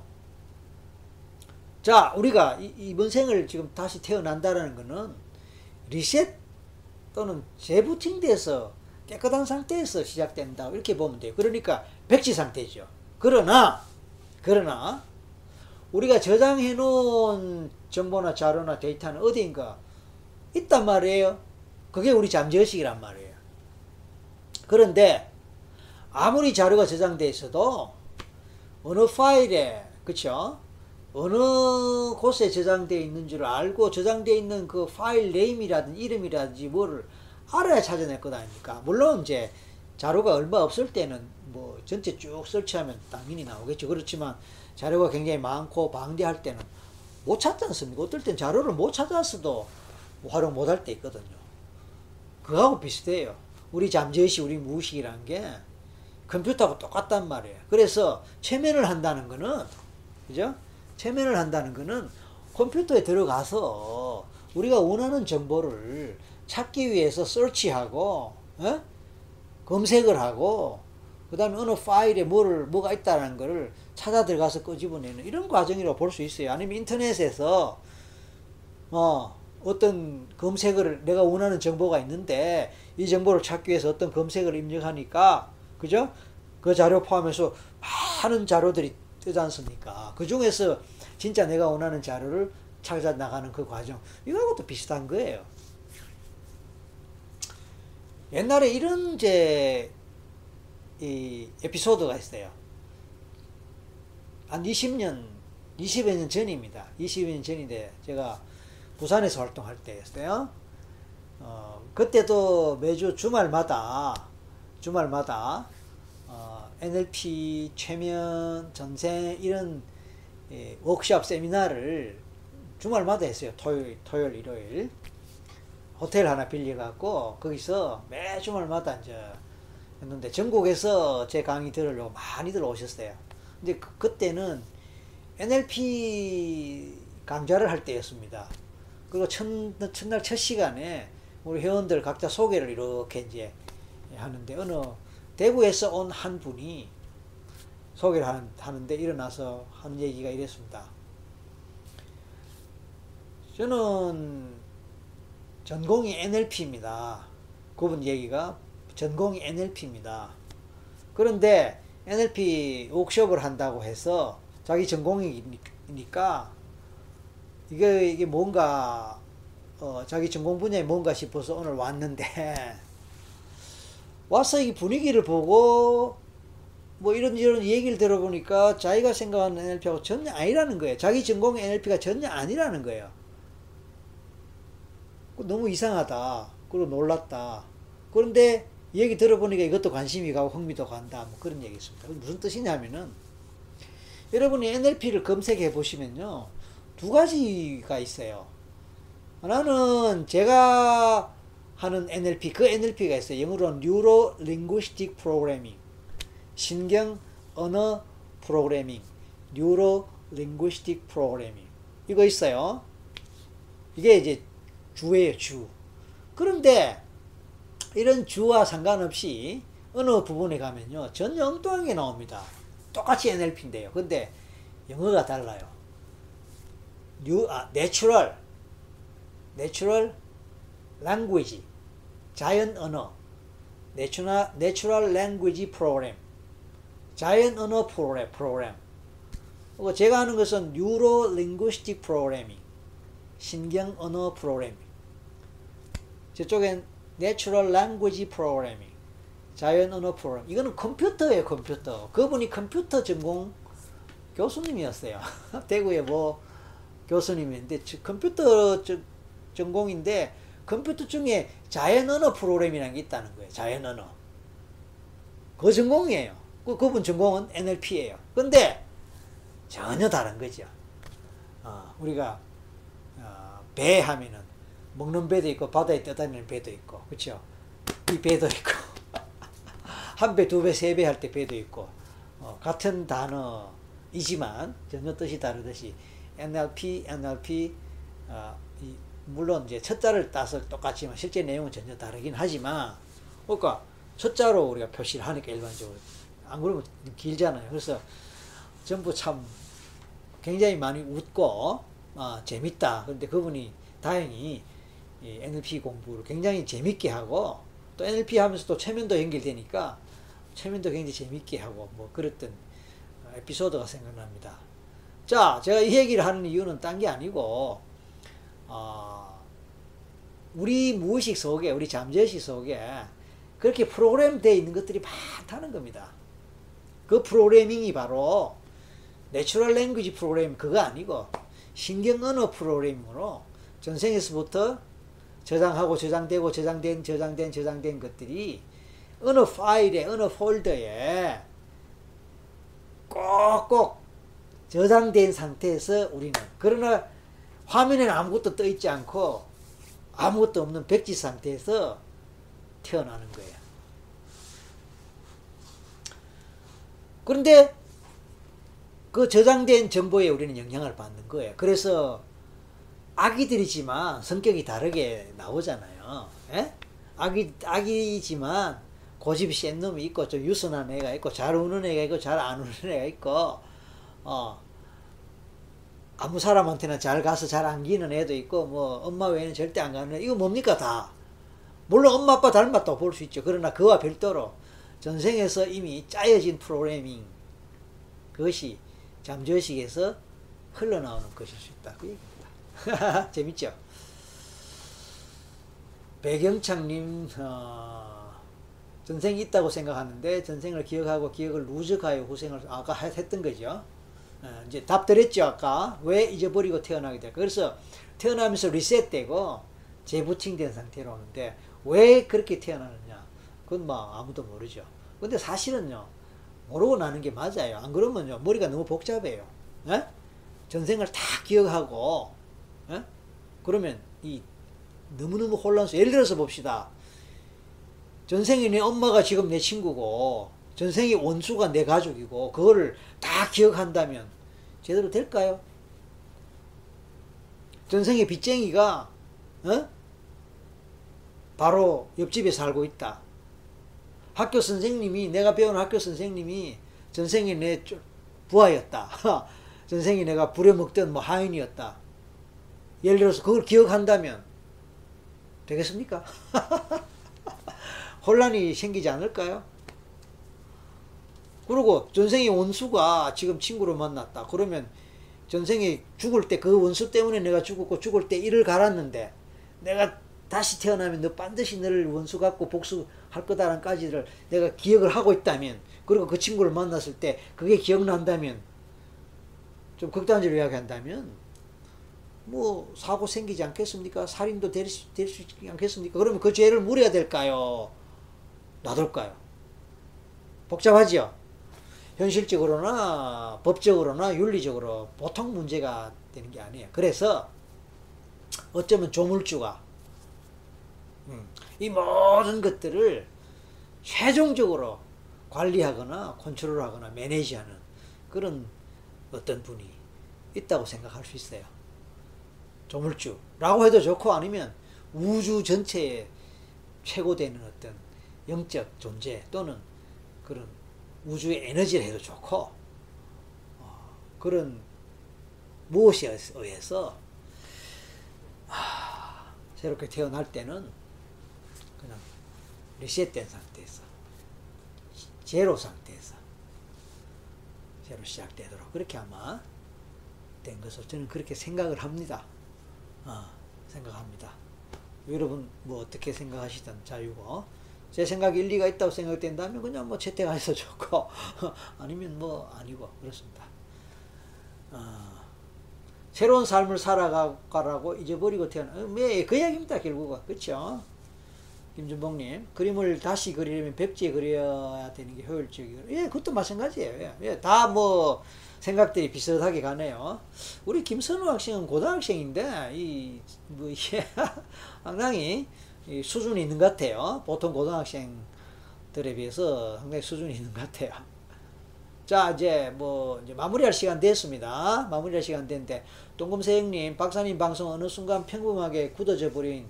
자, 우리가 이, 번 생을 지금 다시 태어난다라는 거는 리셋 또는 재부팅 돼서 깨끗한 상태에서 시작된다. 이렇게 보면 돼요. 그러니까 백지 상태죠. 그러나, 그러나, 우리가 저장해 놓은 정보나 자료나 데이터는 어디인가 있단 말이에요. 그게 우리 잠재의식이란 말이에요. 그런데, 아무리 자료가 저장돼 있어도 어느 파일에 그쵸 어느 곳에 저장되어 있는 줄 알고 저장되어 있는 그 file name이라든지 이름이라든지 뭐를 알아야 찾아낼 것 아닙니까? 물론 이제 자료가 얼마 없을 때는 뭐 전체 쭉 설치하면 당연히 나오겠죠. 그렇지만 자료가 굉장히 많고 방대할 때는 못 찾지 않습니까? 어떨 땐 자료를 못 찾았어도 활용 못 할 때 있거든요. 그거하고 비슷해요. 우리 잠재의식, 우리 무의식이라는 게 컴퓨터하고 똑같단 말이에요. 그래서 최면을 한다는 거는, 그죠? 최면을 한다는 거는 컴퓨터에 들어가서 우리가 원하는 정보를 찾기 위해서 설치하고, 어? 검색을 하고, 그 다음에 어느 파일에 뭐를, 뭐가 있다는 거를 찾아 들어가서 끄집어내는 이런 과정이라고 볼 수 있어요. 아니면 인터넷에서, 어, 어떤 검색을, 내가 원하는 정보가 있는데, 이 정보를 찾기 위해서 어떤 검색을 입력하니까, 그죠? 그 자료 포함해서 많은 자료들이 뜨지 않습니까? 그 중에서 진짜 내가 원하는 자료를 찾아 나가는 그 과정. 이거하고도 비슷한 거예요. 옛날에 이런 제, 이 에피소드가 있어요. 한 20년, 20여 년 전입니다. 20여 년 전인데, 제가 부산에서 활동할 때였어요. 어, 그때도 매주 주말마다, 주말마다 NLP, 최면, 전생 이런 예, 워크샵 세미나를 주말마다 했어요. 토요일, 토요일, 일요일. 호텔 하나 빌려갖고 거기서 매 주말마다 이제 했는데 전국에서 제 강의 들으려고 많이들 오셨어요. 근데 그, 때는 NLP 강좌를 할 때였습니다. 그리고 첫, 첫날 첫 시간에 우리 회원들 각자 소개를 이렇게 이제 하는데 어느 대구에서 온 한 분이 소개를 하는데 일어나서 하는 얘기가 이랬습니다. 저는 전공이 NLP입니다. 그분 얘기가 전공이 NLP입니다. 그런데 NLP 워크숍을 한다고 해서 자기 전공이니까 이게 이게 뭔가 어, 자기 전공 분야에 뭔가 싶어서 오늘 왔는데 와서 이 분위기를 보고 뭐 이런 이런 얘기를 들어보니까 자기가 생각하는 NLP하고 전혀 아니라는 거예요. 자기 전공의 NLP가 전혀 아니라는 거예요. 너무 이상하다. 그리고 놀랐다. 그런데 얘기 들어보니까 이것도 관심이 가고 흥미도 간다. 뭐 그런 얘기 있습니다. 무슨 뜻이냐면은 여러분이 NLP를 검색해 보시면요. 두 가지가 있어요. 하나는 제가 하는 NLP, 그 NLP가 있어요. 영어로 Neuro Linguistic Programming. 신경 언어 프로그래밍. Neuro Linguistic Programming. 이거 있어요. 이게 이제 주예요, 주. 그런데 이런 주와 상관없이 어느 부분에 가면요. 전혀 엉뚱한 나옵니다. 똑같이 NLP인데요. 근데 영어가 달라요. 뉴, 아, natural, natural language, 자연 언어, natural, natural language program, 자연 언어 프로그램, 프로그램. 제가 하는 것은 neuro linguistic programming, 신경 언어 프로그래밍. 저쪽엔 natural language programming, 자연 언어 프로그램. 이거는 컴퓨터예요, 컴퓨터. 그분이 컴퓨터 전공 교수님이었어요. 대구에 뭐 교수님인데 컴퓨터 전공인데 컴퓨터 중에 자연 언어 프로그램이라는 게 있다는 거예요. 자연 언어. 그 전공이에요. 그, 그분 전공은 NLP예요. 근데 전혀 다른 거죠. 어, 우리가 어, 배 하면은 먹는 배도 있고 바다에 떠다니는 배도 있고 그렇죠? 이 배도 있고 한 배, 두 배, 세 배 할 때 배도 있고 어, 같은 단어이지만 전혀 뜻이 다르듯이 NLP, NLP 어, 이, 물론 이제 첫자를 따서 똑같지만 실제 내용은 전혀 다르긴 하지만 그러니까 첫자로 우리가 표시를 하니까 일반적으로 안 그러면 길잖아요. 그래서 전부 참 굉장히 많이 웃고 아, 재밌다. 그런데 그분이 다행히 NLP 공부를 굉장히 재밌게 하고 또 NLP 하면서 또 최면도 연결되니까 최면도 굉장히 재밌게 하고 뭐 그랬던 에피소드가 생각납니다. 자, 제가 이 얘기를 하는 이유는 딴 게 아니고 어, 우리 무의식 속에 우리 잠재의식 속에 그렇게 프로그램 되어 있는 것들이 많다는 겁니다. 그 프로그래밍이 바로 natural language program 그거 아니고 신경 언어 프로그램으로 전생에서부터 저장하고 저장되고 저장된 저장된 저장된 것들이 어느 파일에 어느 폴더에 꼭꼭 저장된 상태에서 우리는 그러나 화면에는 아무것도 떠 있지 않고 아무것도 없는 백지 상태에서 태어나는 거예요. 그런데 그 저장된 정보에 우리는 영향을 받는 거예요. 그래서 아기들이지만 성격이 다르게 나오잖아요. 에? 예? 아기, 아기지만 고집이 센 놈이 있고, 좀 유순한 애가 있고, 잘 우는 애가 있고, 잘 안 우는 애가 있고, 어, 아무 사람한테나 잘 가서 잘 안기는 애도 있고, 뭐, 엄마 외에는 절대 안 가는 애. 이거 뭡니까, 다? 물론 엄마, 아빠 닮았다고 볼 수 있죠. 그러나 그와 별도로 전생에서 이미 짜여진 프로그래밍, 그것이 잠재의식에서 흘러나오는 것일 수 있다. 그 얘기입니다. 재밌죠? 배경창님, 어, 전생이 있다고 생각하는데 전생을 기억하고 기억을 누적하여 후생을 아까 했던 거죠. 어, 이제 답 드렸죠 아까 왜 잊어버리고 태어나게 될까? 그래서 태어나면서 리셋되고 재부팅된 상태로 오는데 왜 그렇게 태어나느냐? 그건 뭐 아무도 모르죠. 근데 사실은요 모르고 나는 게 맞아요. 안 그러면요 머리가 너무 복잡해요. 에? 예? 전생을 다 기억하고 에? 예? 그러면 이 너무너무 혼란스. 예를 들어서 봅시다. 전생에 내 엄마가 지금 내 친구고 전생의 원수가 내 가족이고 그거를 다 기억한다면 제대로 될까요? 전생의 빚쟁이가 어? 바로 옆집에 살고 있다. 학교 선생님이 내가 배운 학교 선생님이 전생에 내 부하였다. 전생에 내가 부려먹던 뭐 하인이었다. 예를 들어서 그걸 기억한다면 되겠습니까? 혼란이 생기지 않을까요? 그리고 전생의 원수가 지금 친구를 만났다. 그러면 전생에 죽을 때 그 원수 때문에 내가 죽었고 죽을 때 이를 갈았는데 내가 다시 태어나면 너 반드시 너를 원수 갖고 복수할 거다라는까지를 내가 기억을 하고 있다면 그리고 그 친구를 만났을 때 그게 기억난다면 좀 극단적으로 이야기한다면 뭐 사고 생기지 않겠습니까? 살인도 될 수 있지 않겠습니까? 그러면 그 죄를 물어야 될까요? 놔둘까요? 복잡하지요? 현실적으로나 법적으로나 윤리적으로 보통 문제가 되는 게 아니에요. 그래서 어쩌면 조물주가 음, 이 모든 것들을 최종적으로 관리하거나 컨트롤하거나 매니지하는 그런 어떤 분이 있다고 생각할 수 있어요. 조물주라고 해도 좋고 아니면 우주 전체에 최고되는 어떤 영적 존재 또는 그런 우주의 에너지를 해도 좋고 어, 그런 무엇에 의해서 아, 새롭게 태어날 때는 그냥 리셋된 상태에서 제로 상태에서 새로 시작되도록 그렇게 아마 된 것으로 저는 그렇게 생각을 합니다. 어, 생각합니다. 여러분 뭐 어떻게 생각하시든 자유고 제 생각이 일리가 있다고 생각된다면 그냥 뭐 채택해서 좋고 아니면 뭐 아니고 그렇습니다. 어, 새로운 삶을 살아가라고 잊어버리고 어, 네, 그 얘기입니다 결국은 그렇죠? 김준봉님 그림을 다시 그리려면 백지에 그려야 되는 게 효율적이에요. 예, 그것도 마찬가지예요. 예, 예 다뭐 생각들이 비슷하게 가네요. 우리 김선우 학생은 고등학생인데 이뭐 이게 상당히 수준이 있는 것 같아요. 보통 고등학생들에 비해서 상당히 수준이 있는 것 같아요. 자, 이제 뭐 이제 마무리할 시간 됐습니다. 마무리할 시간 됐는데 동금세 형님, 박사님 방송 어느 순간 평범하게 굳어져 버린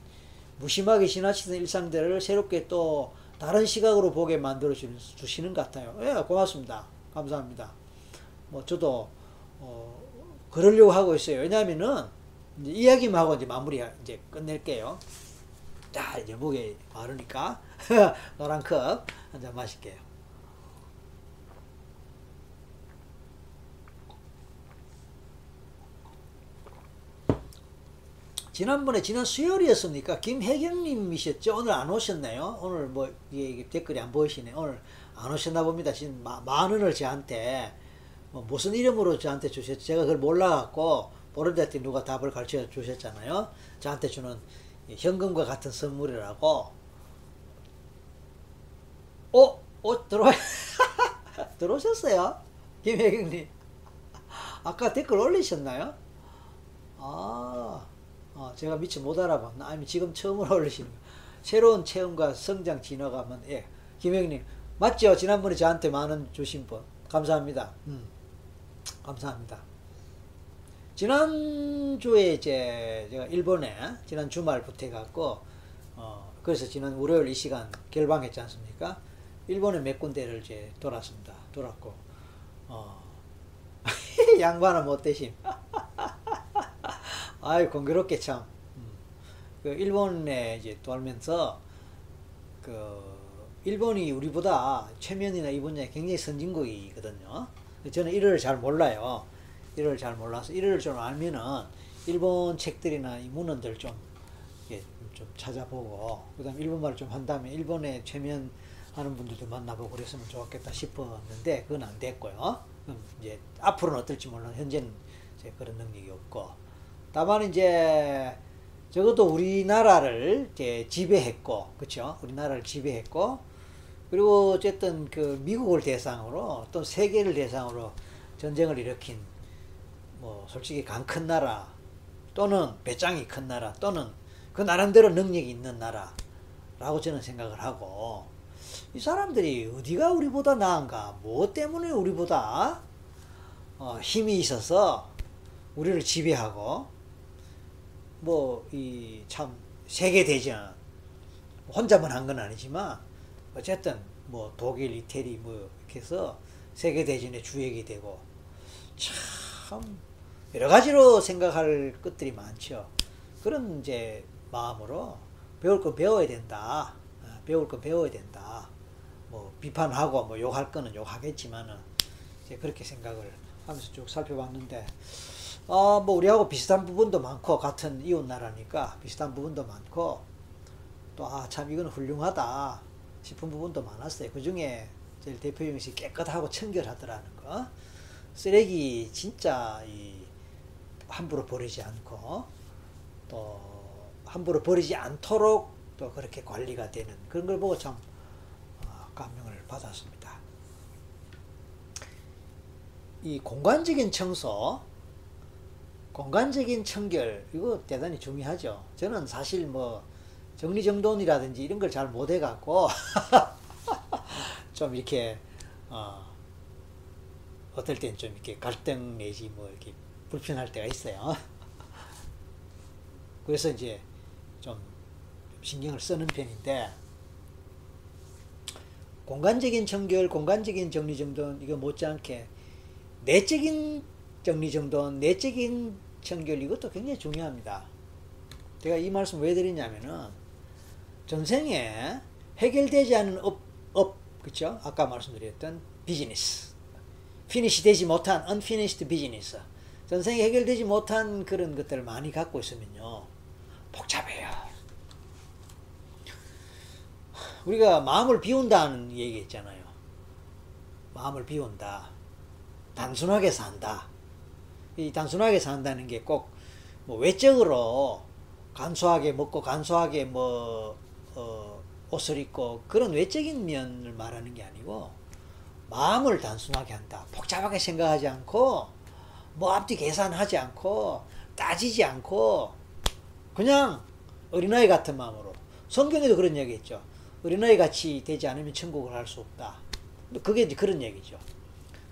무심하게 지나치던 일상들을 새롭게 또 다른 시각으로 보게 만들어 주시는 것 같아요. 예, 고맙습니다. 감사합니다. 뭐 저도 어 그러려고 하고 있어요. 왜냐하면은 이야기만 하고 이제 마무리 이제 끝낼게요. 자 이제 목에 마르니까 노란 컵 한 잔 마실게요. 지난번에 지난 수요일이었습니까? 김혜경님이셨죠? 오늘 안 오셨나요? 오늘 뭐 이게 댓글이 안 보이시네. 오늘 안 오셨나 봅니다. 지금 만 원을 저한테 뭐 무슨 이름으로 저한테 주셨지? 제가 그걸 몰라갖고 모르는데 누가 답을 가르쳐 주셨잖아요. 저한테 주는 현금과 같은 선물이라고. 어? 어? 들어와 들어오셨어요? 김혜경님. 아까 댓글 올리셨나요? 아, 어, 제가 미처 못 알아봤나? 아니면 지금 처음으로 거. 새로운 체험과 성장 진화가면, 예. 김혜경님. 맞죠? 지난번에 저한테 만원 주신 분. 감사합니다. 음. 감사합니다. 지난주에 이제 제가 일본에 지난 주말부터 해갖고 어 그래서 지난 월요일 이 시간 결방했지 않습니까? 일본에 몇 군데를 이제 돌았습니다. 돌았고 어 양반은 못 되심. 아이 공교롭게 참. 음. 그 일본에 이제 돌면서 그 일본이 우리보다 최면이나 이 분야에 굉장히 선진국이거든요. 저는 일을 잘 몰라요. 일을 잘 몰라서 일을 좀 알면은 일본 책들이나 이 문헌들 좀, 좀 찾아보고 그다음 일본 말을 좀 한다면 일본에 최면 하는 분들도 만나보고 그랬으면 좋겠다 싶었는데 그건 안 됐고요. 이제 앞으로는 어떨지 몰라 현재는 이제 그런 능력이 없고 다만 이제 적어도 우리나라를 이제 지배했고 그렇죠? 우리나라를 지배했고 그리고 어쨌든 그 미국을 대상으로 또 세계를 대상으로 전쟁을 일으킨 뭐 솔직히 강큰 나라 또는 배짱이 큰 나라 또는 그 나름대로 능력이 있는 나라라고 저는 생각을 하고 이 사람들이 어디가 우리보다 나은가 뭐 때문에 우리보다 어 힘이 있어서 우리를 지배하고 뭐 이 참 세계 대전 혼자만 한 건 아니지만 어쨌든 뭐 독일, 이태리 뭐 이렇게 해서 세계 대전의 주역이 되고 참 여러 가지로 생각할 것들이 많죠. 그런 이제 마음으로 배울 거 배워야 된다. 어, 배울 거 배워야 된다. 뭐 비판하고 뭐 욕할 거는 욕하겠지만은 이제 그렇게 생각을 하면서 쭉 살펴봤는데 어, 뭐 우리하고 비슷한 부분도 많고 같은 이웃 나라니까 비슷한 부분도 많고 또 아 참 이건 훌륭하다 싶은 부분도 많았어요. 그 중에 제일 대표적인 것이 깨끗하고 청결하더라는 거. 쓰레기 진짜 이 함부로 버리지 않고 또 함부로 버리지 않도록 또 그렇게 관리가 되는 그런 걸 보고 참 어, 감명을 받았습니다. 이 공간적인 청소, 공간적인 청결 이거 대단히 중요하죠. 저는 사실 뭐 정리정돈이라든지 이런 걸 잘 못해갖고 좀 이렇게 어, 어떨 땐 좀 이렇게 갈등 내지 뭐 이렇게 불편할 때가 있어요. 그래서 이제 좀 신경을 쓰는 편인데 공간적인 청결, 공간적인 정리정돈 이거 못지않게 내적인 정리정돈, 내적인 청결 이것도 굉장히 중요합니다. 제가 이 말씀 왜 드리냐면은 전생에 해결되지 않은 업, 업 그쵸? 아까 말씀드렸던 비즈니스 피니시 되지 못한 unfinished business 전생에 해결되지 못한 그런 것들을 많이 갖고 있으면요 복잡해요. 우리가 마음을 비운다는 얘기 있잖아요. 마음을 비운다. 단순하게 산다. 이 단순하게 산다는 게 꼭 뭐 외적으로 간소하게 먹고 간소하게 뭐 어, 옷을 입고 그런 외적인 면을 말하는 게 아니고 마음을 단순하게 한다. 복잡하게 생각하지 않고 뭐 앞뒤 계산하지 않고 따지지 않고 그냥 어린아이 같은 마음으로 성경에도 그런 얘기 있죠. 어린아이 같이 되지 않으면 천국을 할 수 없다. 그게 이제 그런 얘기죠.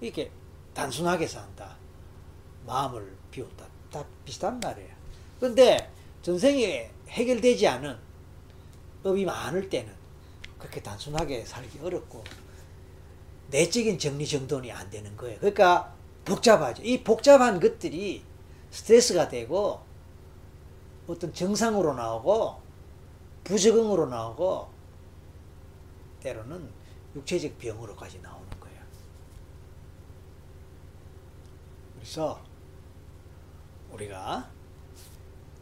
이렇게 단순하게 산다. 마음을 비웠다. 다 비슷한 말이에요. 그런데 전생에 해결되지 않은 업이 많을 때는 그렇게 단순하게 살기 어렵고 내적인 정리정돈이 안 되는 거예요. 그러니까 복잡하죠. 이 복잡한 것들이 스트레스가 되고 어떤 정상으로 나오고 부적응으로 나오고 때로는 육체적 병으로까지 나오는 거예요. 그래서 우리가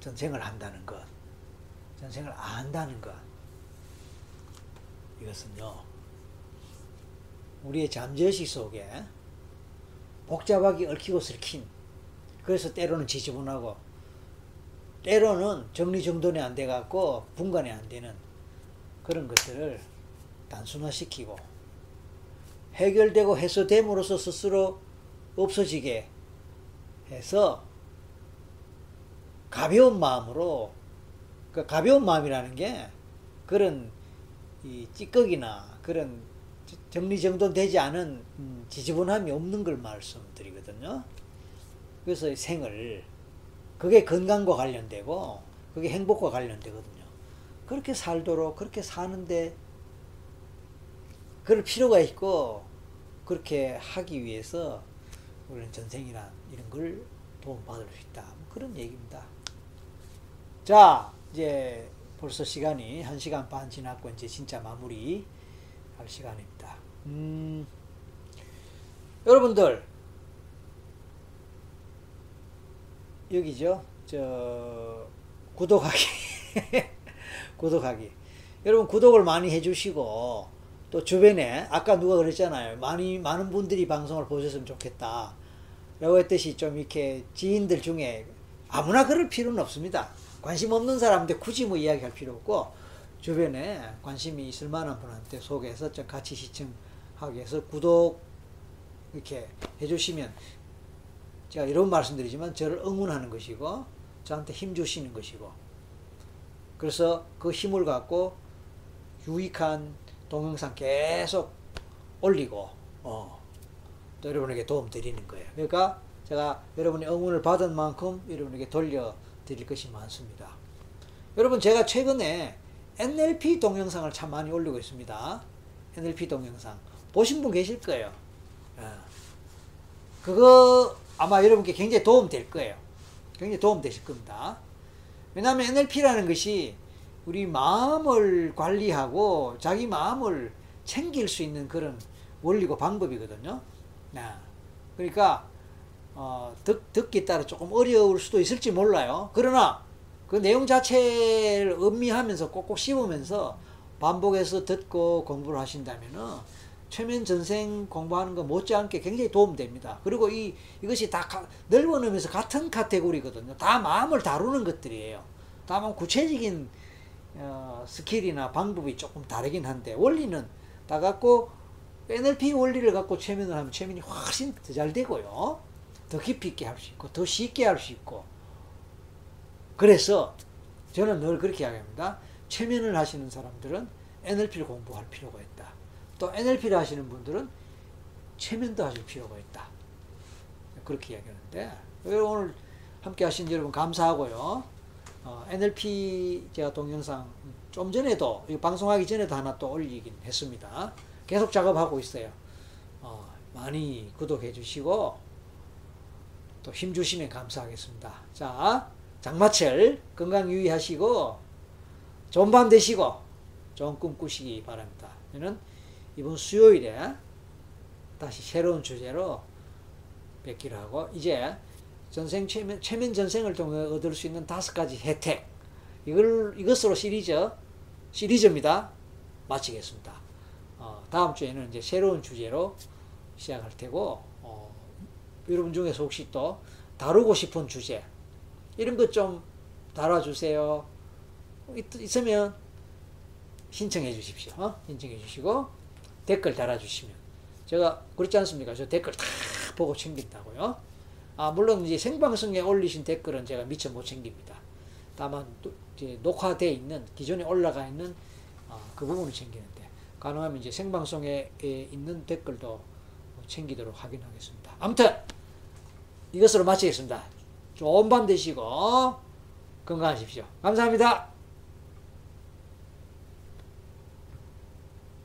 전생을 한다는 것, 전생을 안다는 것, 이것은요, 우리의 잠재의식 속에 복잡하게 얽히고 설킨, 그래서 때로는 지저분하고, 때로는 정리정돈이 안 돼갖고 분간이 안 되는 그런 것들을 단순화시키고, 해결되고 해소됨으로써 스스로 없어지게 해서 가벼운 마음으로 그 가벼운 마음이라는 게 그런 이 찌꺼기나 그런 정리정돈되지 않은 음, 지저분함이 없는 걸 말씀드리거든요. 그래서 생을 그게 건강과 관련되고 그게 행복과 관련되거든요. 그렇게 살도록 그렇게 사는데 그럴 필요가 있고 그렇게 하기 위해서 우리는 전생이란 이런 걸 도움받을 수 있다. 뭐 그런 얘기입니다. 자, 이제 벌써 시간이 1시간 반 지났고 이제 진짜 마무리 할 시간입니다. 음, 여러분들 여기죠. 저 구독하기 구독하기. 여러분 구독을 많이 해주시고 또 주변에 아까 누가 그랬잖아요. 많이 많은 분들이 방송을 보셨으면 좋겠다. 라고 했듯이 좀 이렇게 지인들 중에 아무나 그럴 필요는 없습니다. 관심 없는 사람한테 굳이 뭐 이야기할 필요 없고 주변에 관심이 있을 만한 분한테 소개해서 좀 같이 시청하기 위해서 구독 이렇게 해주시면 제가 이런 말씀드리지만 저를 응원하는 것이고 저한테 힘 주시는 것이고 그래서 그 힘을 갖고 유익한 동영상 계속 올리고 어, 또 여러분에게 도움 드리는 거예요. 그러니까 제가 여러분의 응원을 받은 만큼 여러분에게 돌려 드릴 것이 많습니다. 여러분 제가 최근에 NLP 동영상을 참 많이 올리고 있습니다. NLP 동영상 보신 분 계실 거예요. 예. 그거 아마 여러분께 굉장히 도움 될 거예요. 굉장히 도움 되실 겁니다. 왜냐하면 NLP라는 것이 우리 마음을 관리하고 자기 마음을 챙길 수 있는 그런 원리고 방법이거든요. 네. 그러니까 어, 듣, 듣기 따라 조금 어려울 수도 있을지 몰라요. 그러나 그 내용 자체를 음미하면서 꼭꼭 씹으면서 반복해서 듣고 공부를 하신다면은 최면 전생 공부하는 거 못지않게 굉장히 도움됩니다. 그리고 이 이것이 다 넓어놓으면서 같은 카테고리거든요. 다 마음을 다루는 것들이에요. 다만 구체적인 어, 스킬이나 방법이 조금 다르긴 한데 원리는 다 같고 NLP 원리를 갖고 최면을 하면 최면이 훨씬 더 잘 되고요. 더 깊이 있게 할 수 있고 더 쉽게 할 수 있고 그래서 저는 늘 그렇게 이야기합니다. 최면을 하시는 사람들은 NLP를 공부할 필요가 있다. 또 NLP를 하시는 분들은 최면도 하실 필요가 있다. 그렇게 이야기하는데 오늘 함께 하신 여러분 감사하고요. 어, NLP 제가 동영상 좀 전에도 방송하기 전에도 하나 또 올리긴 했습니다. 계속 작업하고 있어요. 어, 많이 구독해 주시고 또 힘 주시면 감사하겠습니다. 자, 장마철 건강 유의하시고 좋은 밤 되시고 좋은 꿈 꾸시기 바랍니다. 저는 이번 수요일에 다시 새로운 주제로 뵙기로 하고 이제 전생 최면, 최면 전생을 통해 얻을 수 있는 다섯 가지 혜택 이걸 이것으로 시리즈 시리즈입니다. 마치겠습니다. 어, 다음 주에는 이제 새로운 주제로 시작할 테고 어, 여러분 중에서 혹시 또 다루고 싶은 주제 이런 것좀 다뤄주세요. 있, 있으면 신청해 주십시오. 어? 신청해 주시고 댓글 달아주시면 제가 그렇지 않습니까? 저 댓글 다 보고 챙긴다고요. 아 물론 이제 생방송에 올리신 댓글은 제가 미처 못 챙깁니다. 다만 녹화돼 있는 기존에 올라가 있는 어, 그 부분을 챙기는데 가능하면 이제 생방송에 있는 댓글도 챙기도록 확인하겠습니다. 아무튼 이것으로 마치겠습니다. 좋은 밤 되시고 건강하십시오. 감사합니다.